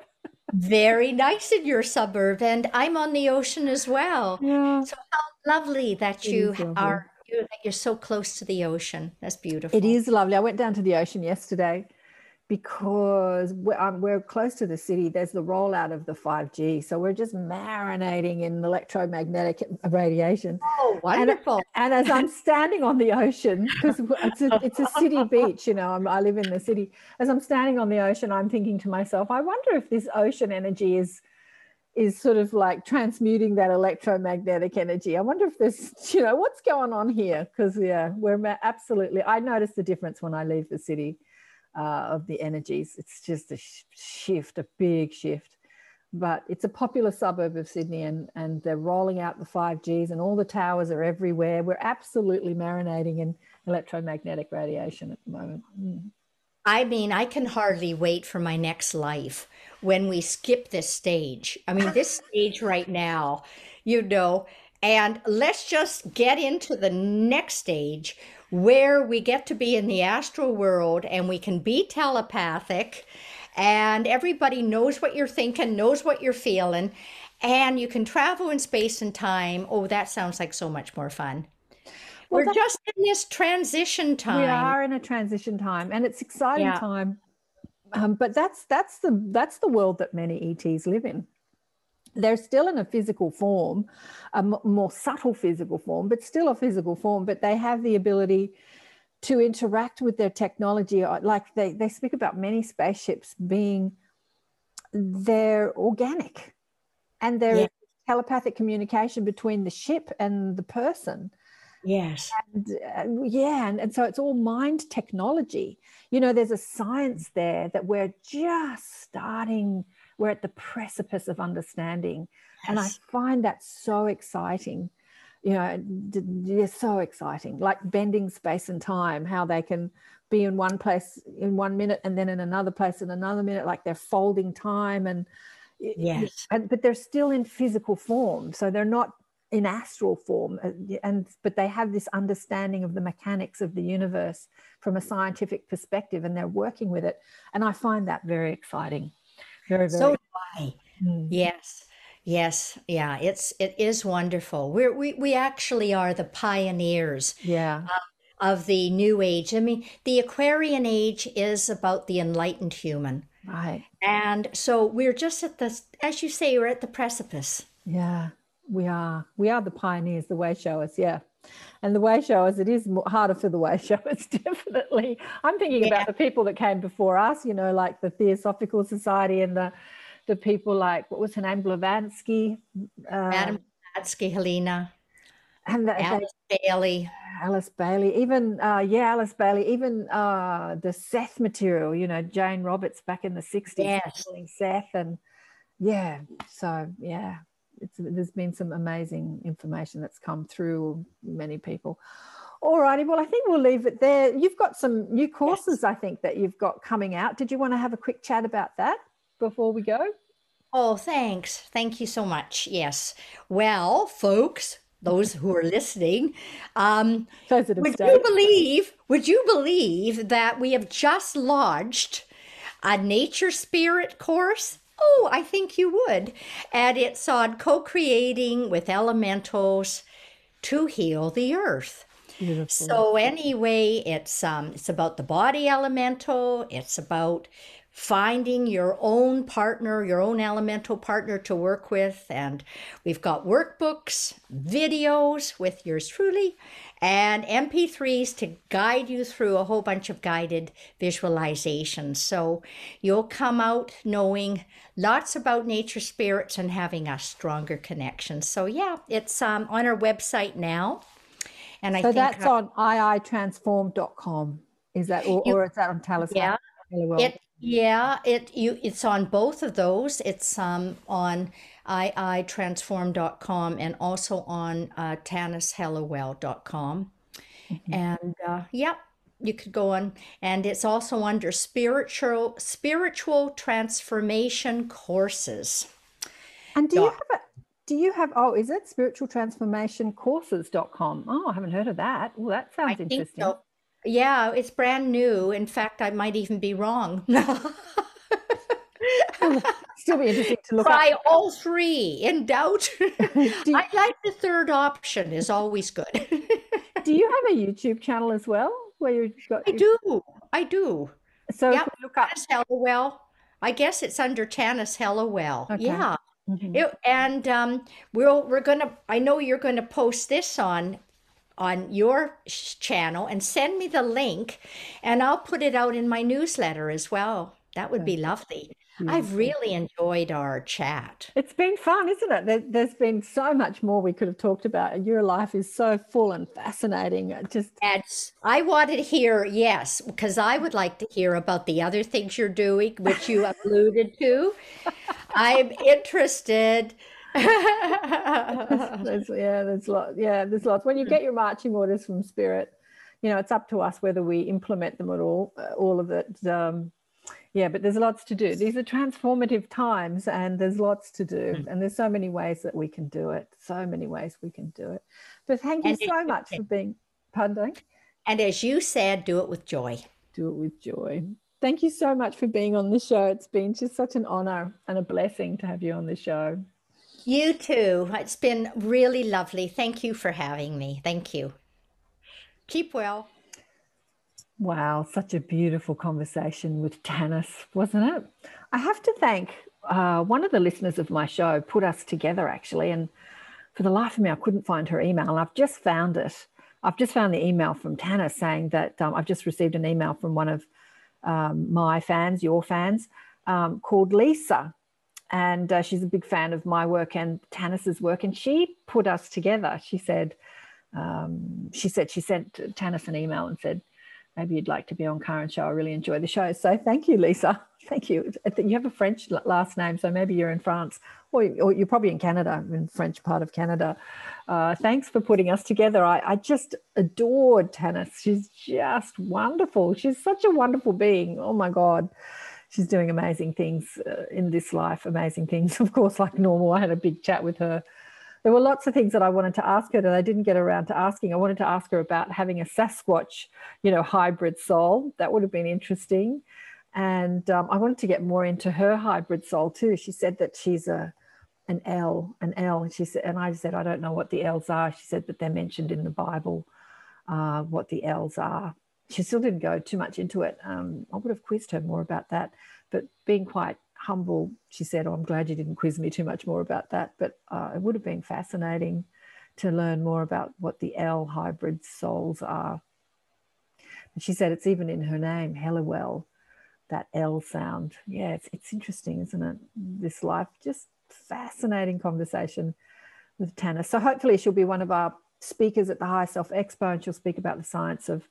Speaker 1: Very nice in your suburb, and I'm on the ocean as well.
Speaker 2: Yeah.
Speaker 1: So how lovely that you are. That you're so close to the ocean. That's beautiful.
Speaker 2: It is lovely. I went down to the ocean yesterday because we're, um, we're, close to the city. There's the rollout of the 5G. So we're just marinating in electromagnetic radiation.
Speaker 1: Oh, wonderful.
Speaker 2: And, and as I'm standing on the ocean, because it's a, it's a city [laughs] beach, you know, I'm, I live in the city. As I'm standing on the ocean, I'm thinking to myself, I wonder if this ocean energy is is sort of like transmuting that electromagnetic energy. I wonder if there's, [laughs] you know, what's going on here? Because, yeah, we're absolutely, I notice the difference when I leave the city uh, of the energies. It's just a sh- shift, a big shift. But it's a popular suburb of Sydney, and, and they're rolling out the 5Gs, and all the towers are everywhere. We're absolutely marinating in electromagnetic radiation at the moment. Mm.
Speaker 1: I mean, I can hardly wait for my next life when we skip this stage. I mean, this [laughs] stage right now, you know, and let's just get into the next stage where we get to be in the astral world and we can be telepathic and everybody knows what you're thinking, knows what you're feeling, and you can travel in space and time. Oh, that sounds like so much more fun. Well, We're just in this transition time.
Speaker 2: We are in a transition time, and it's exciting yeah. time. Um, but that's that's the that's the world that many ETs live in. They're still in a physical form, a m- more subtle physical form, but still a physical form. But they have the ability to interact with their technology. uh, Like they, they speak about many spaceships being, they're organic and there is
Speaker 1: Yeah.
Speaker 2: telepathic communication between the ship and the person.
Speaker 1: Yes.
Speaker 2: And, uh, yeah, and, and so it's all mind technology. You know, there's a science there that we're just starting, we're at the precipice of understanding. And I find that so exciting. You know, it's so exciting, like bending space and time, how they can be in one place in one minute and then in another place in another minute, like they're folding time and
Speaker 1: Yes.
Speaker 2: and but they're still in physical form so they're not in astral form uh, and but they have this understanding of the mechanics of the universe from a scientific perspective and they're working with it and i find that very exciting very very
Speaker 1: So do I.
Speaker 2: Mm.
Speaker 1: Yes. Yes. Yeah. It's it is wonderful. We're we we actually are the pioneers
Speaker 2: yeah
Speaker 1: of the new age. I mean, the Aquarian age is about the enlightened human.
Speaker 2: right
Speaker 1: And so we're just at the as you say, we're at the precipice.
Speaker 2: yeah we are we are the pioneers the way showers yeah and the way showers it is harder for the way [laughs] showers definitely i'm thinking
Speaker 1: Yeah.
Speaker 2: about the people that came before us you know like the theosophical society and the the people like what was her name blavatsky uh,
Speaker 1: Madam Blavatsky, Helena,
Speaker 2: and the, they-
Speaker 1: Alice Bailey.
Speaker 2: alice bailey even uh yeah alice bailey even uh the seth material you know jane roberts back in the 60s
Speaker 1: Yes.
Speaker 2: seth and yeah so yeah it's there's been some amazing information that's come through many people all righty well i think we'll leave it there you've got some new courses i think that you've got coming out did you want to have a quick chat about that before we go
Speaker 1: Oh, thanks. Thank you so much. Yes. Well, folks, those who are listening, um,
Speaker 2: those that have
Speaker 1: would you believe, would you believe that we have just launched a nature spirit course? Oh, I think you would. And it's on co-creating with elementals to heal the earth.
Speaker 2: Beautiful.
Speaker 1: So anyway, it's um it's about the body elemental, it's about finding your own partner, your own elemental partner to work with and we've got workbooks, videos with yours truly and MP3s to guide you through a whole bunch of guided visualizations. So you'll come out knowing lots about nature spirits and having a stronger connection. So yeah, it's um, on our website now. And I
Speaker 2: so
Speaker 1: think
Speaker 2: that's on iitransform.com is that or,
Speaker 1: You-
Speaker 2: or is that on talisman
Speaker 1: yeah, it yeah, it you it's on both of those. It's um on iitransform.com and also on uh tanishelliwell.com. And uh yep, you could go on and it's also under spiritual spiritual transformation courses.
Speaker 2: And do you have a do you have oh is it spiritual transformation courses.com? Oh, I haven't heard of that. Well that
Speaker 1: I
Speaker 2: sounds
Speaker 1: think
Speaker 2: interesting.
Speaker 1: so. Yeah, it's brand new. In fact, I might even be wrong. [laughs] [laughs]
Speaker 2: Still be interesting to look
Speaker 1: Try all three. In doubt, [laughs]
Speaker 2: you,
Speaker 1: I like the third option is always good. [laughs]
Speaker 2: do you have a YouTube channel as well where you've got
Speaker 1: I do. I do.
Speaker 2: so
Speaker 1: Yep.
Speaker 2: look up
Speaker 1: Helliwell. I guess it's under Tanis Helliwell.
Speaker 2: Okay.
Speaker 1: Yeah.
Speaker 2: Mhm.
Speaker 1: It- and um, we'll we're gonna. I know you're gonna post this on on your sh- channel and send me the link, and I'll put it out in my newsletter as well. That would be lovely. I've really enjoyed our chat.
Speaker 2: It's been fun, isn't it? There, there's been so much more we could have talked about. Your life is so full and fascinating. It Just
Speaker 1: I wanted to hear, yes, because I would like to hear about the other things you're doing, which you alluded to. I'm interested. [laughs]
Speaker 2: there's, yeah, there's lots. Yeah, there's lots. When you get your marching orders from Spirit, you know, it's up to us whether we implement them at all. Uh, all of it. Um, yeah, but there's lots to do. These are transformative times, and there's lots to do.
Speaker 1: Mm.
Speaker 2: And there's so many ways that we can do it. So many ways we can do it. But thank you
Speaker 1: And
Speaker 2: so much for being. Pardon.
Speaker 1: And as you said, do it with joy.
Speaker 2: do it with joy. Thank you so much for being on the show. It's been just such an honor and a blessing to have you on the show.
Speaker 1: You too. It's been really lovely. Thank you for having me. Thank you. Keep well.
Speaker 2: Wow, such a beautiful conversation with Tanis, wasn't it? I have to thank uh, one of the listeners of my show put us together actually, and for the life of me, I couldn't find her email. And I've just found it. I've just found the email from Tanner saying that um, I've just received an email from one of um, my fans, your fans, um, called Lisa. And uh, she's a big fan of my work and Tanis's work. And she put us together. She said, um, she said she sent Tanis an email and said, maybe you'd like to be on Karen's show. I really enjoy the show. So thank you, Lisa. [laughs] Thank you. You have a French last name, so maybe you're in France, or, you're probably in Canada, in French part of Canada. Uh, thanks for putting us together. I, I just adored Tanis. She's just wonderful. She's such a wonderful being. Oh my God. She's doing amazing things uh, in this life, amazing things. [laughs] Of course, like normal, I had a big chat with her there were lots of things that I wanted to ask her that I didn't get around to asking. I wanted to ask her about having a Sasquatch, you know, hybrid soul. That would have been interesting. And um, I wanted to get more into her hybrid soul too. She said that she's a an El, an El. And she said, and I said, I don't know what the El's are. She said that they're mentioned in the Bible, uh, what the El's are. She still didn't go too much into it. Um, I would have quizzed her more about that, but being quite humble, she said, oh, I'm glad you didn't quiz me too much more about that. But uh, it would have been fascinating to learn more about what the El hybrid souls are. And she said it's even in her name, Helliwell, that L sound. Yeah, it's, it's interesting, isn't it? This life, just fascinating conversation with Tanis. So hopefully she'll be one of our speakers at the High Self Expo and she'll speak about the science of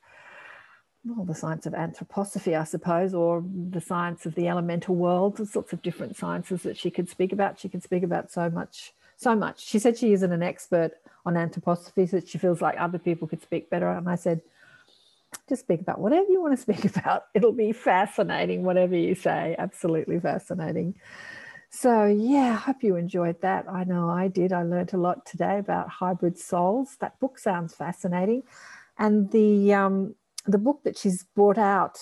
Speaker 2: well, the science of anthroposophy, I suppose, or the science of the elemental world, the sorts of different sciences that she could speak about. She could speak about so much, so much. She said she isn't an expert on anthroposophy, so she feels like other people could speak better. And I said, just speak about whatever you want to [laughs] speak about. It'll be fascinating, whatever you say. Absolutely fascinating. So, yeah, I hope you enjoyed that. I know I did. I learned a lot today about hybrid souls. That book sounds fascinating. And the um, the book that she's brought out,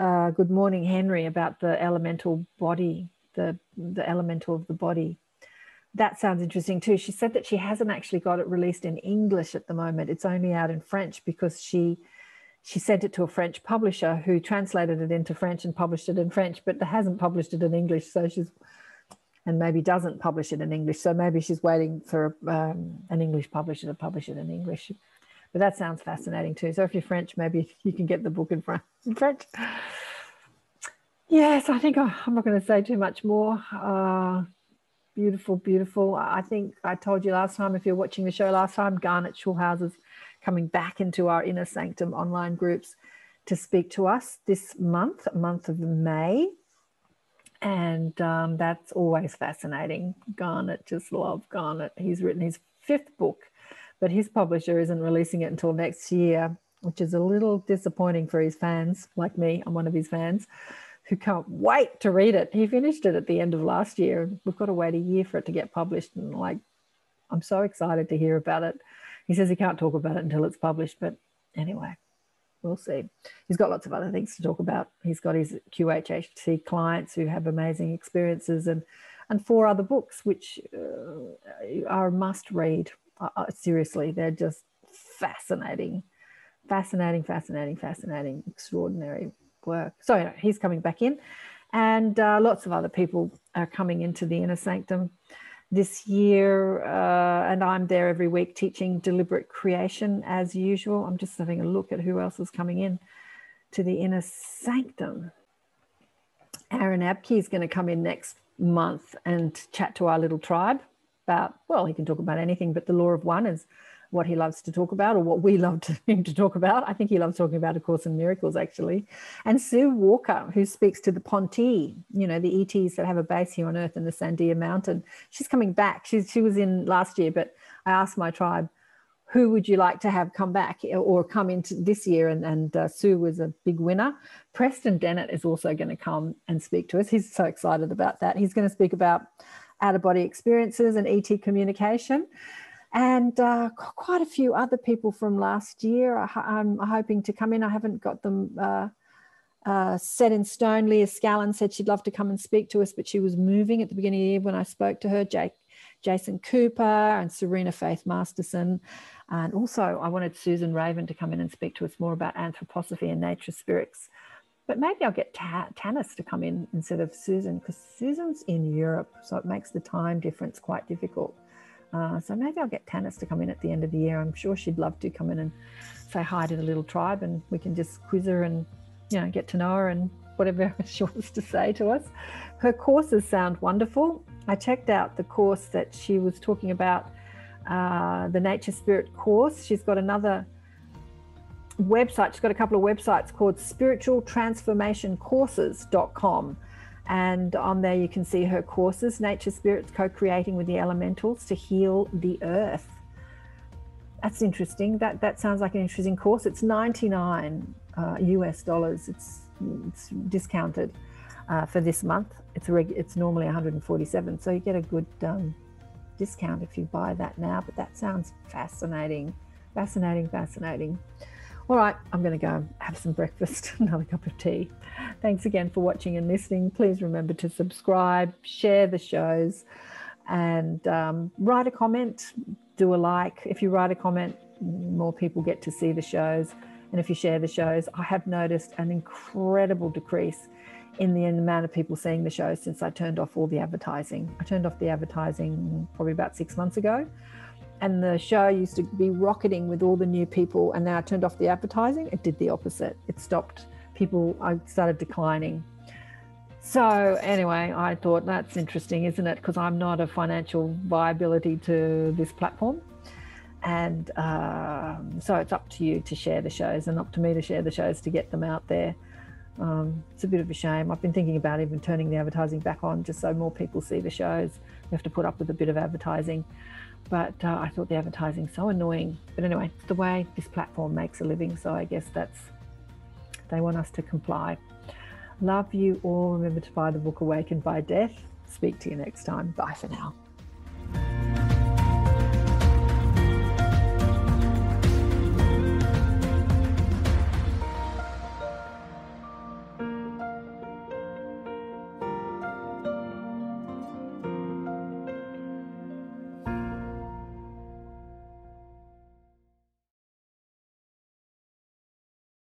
Speaker 2: uh, Good Morning Henry, about the elemental body, the, the elemental of the body. That sounds interesting too. She said that she hasn't actually got it released in English at the moment. It's only out in French because she she sent it to a French publisher who translated it into French and published it in French, but hasn't published it in English. So she's and maybe doesn't publish it in English. So maybe she's waiting for um, an English publisher to publish it in English. But that sounds fascinating too. So if you're French, maybe [laughs] you can get the book in [laughs] French. Yes, I think I'm not going to say too much more. Uh, beautiful, beautiful. I think I told you last time, if you're watching the show last time, Garnet Schulhauser is coming back into our Inner Sanctum online groups to speak to us this month, month of May. And um, that's always fascinating. Garnet, just love Garnet. He's written his fifth book but his publisher isn't releasing it until next year, which is a little disappointing for his fans, like me. I'm one of his fans who can't wait to read it. He finished it at the end of last year. We've got to wait a year for it to get published. And like, I'm so excited to hear about it. He says he can't talk about it until it's published, but anyway, we'll see. He's got lots of other things to talk about. He's got his QHHT clients who have amazing experiences and and four other books which uh, are must read uh, seriously, they're just fascinating, fascinating, fascinating, fascinating, extraordinary work. So anyway, he's coming back in, and uh, lots of other people are coming into the inner sanctum this year, uh, and I'm there every week teaching deliberate creation as usual. I'm just having a look at who else is coming in to the inner sanctum. Aaron Abke is going to come in next month and chat to our little tribe about, well, he can talk about anything, but the law of one is what he loves to talk about or what we [laughs] love to, him to talk about. I think he loves talking about A Course in Miracles, actually. And Sue Walker, who speaks to the Ponti, you know, the ETs that have a base here on Earth in the Sandia Mountain. She's coming back. She's, she was in last year, but I asked my tribe, who would you like to have come back or come into this year? And, and uh, Sue was a big winner. Preston Dennett is also going to come and speak to us. He's so excited about that. He's going to speak about out of body experiences and ET communication. And uh, quite a few other people from last year I'm hoping to come in. I haven't got them uh, uh, set in stone. Leah Scallon said she'd love to come and speak to us, but she was moving at the beginning of the year when I spoke to her. Jake, Jason Cooper and Serena Faith Masterson. And also, I wanted Susan Raven to come in and speak to us more about anthroposophy and nature spirits but maybe I'll get Ta- Tanis to come in instead of Susan because Susan's in Europe, so it makes the time difference quite difficult. Uh, so maybe I'll get Tanis to come in at the end of the year. I'm sure she'd love to come in and say hi to the little tribe, and we can just quiz her and you know get to know her and whatever [laughs] she wants to say to us. Her courses sound wonderful. I checked out the course that she was talking about, uh, the Nature Spirit course. She's got another website. She's got a couple of websites called spiritualtransformationcourses.com. And on there, you can see her courses Nature Spirits co creating with the elementals to heal the earth. That's interesting. That, that sounds like an interesting course. It's 99 uh, US dollars. It's, it's discounted uh, for this month. It's, reg- it's normally 147. So you get a good um, discount if you buy that now. But that sounds fascinating. Fascinating, fascinating. All right, I'm going to go have some breakfast, [laughs] another cup of tea. Thanks again for watching and listening. Please remember to subscribe, share the shows, and um, write a comment, do a like. If you write a comment, more people get to see the shows. And if you share the shows, I have noticed an incredible decrease in the amount of people seeing the show since I turned off all the advertising. I turned off the advertising probably about six months ago and the show used to be rocketing with all the new people and now i turned off the advertising it did the opposite. It stopped. People i started declining. So anyway i thought that's interesting isn't it? Because i'm not a financial viability to this platform. And um, so it's up to you to share the shows and up to me to share the shows to get them out there. Um, it's a bit of a shame. I've been thinking about even turning the advertising back on just so more people see the shows. We have to put up with a bit of advertising but uh, I thought the advertising so annoying. But anyway, it's the way this platform makes a living. So I guess that's, they want us to comply. Love you all. Remember to buy the book Awakened by Death. Speak to you next time. Bye for now.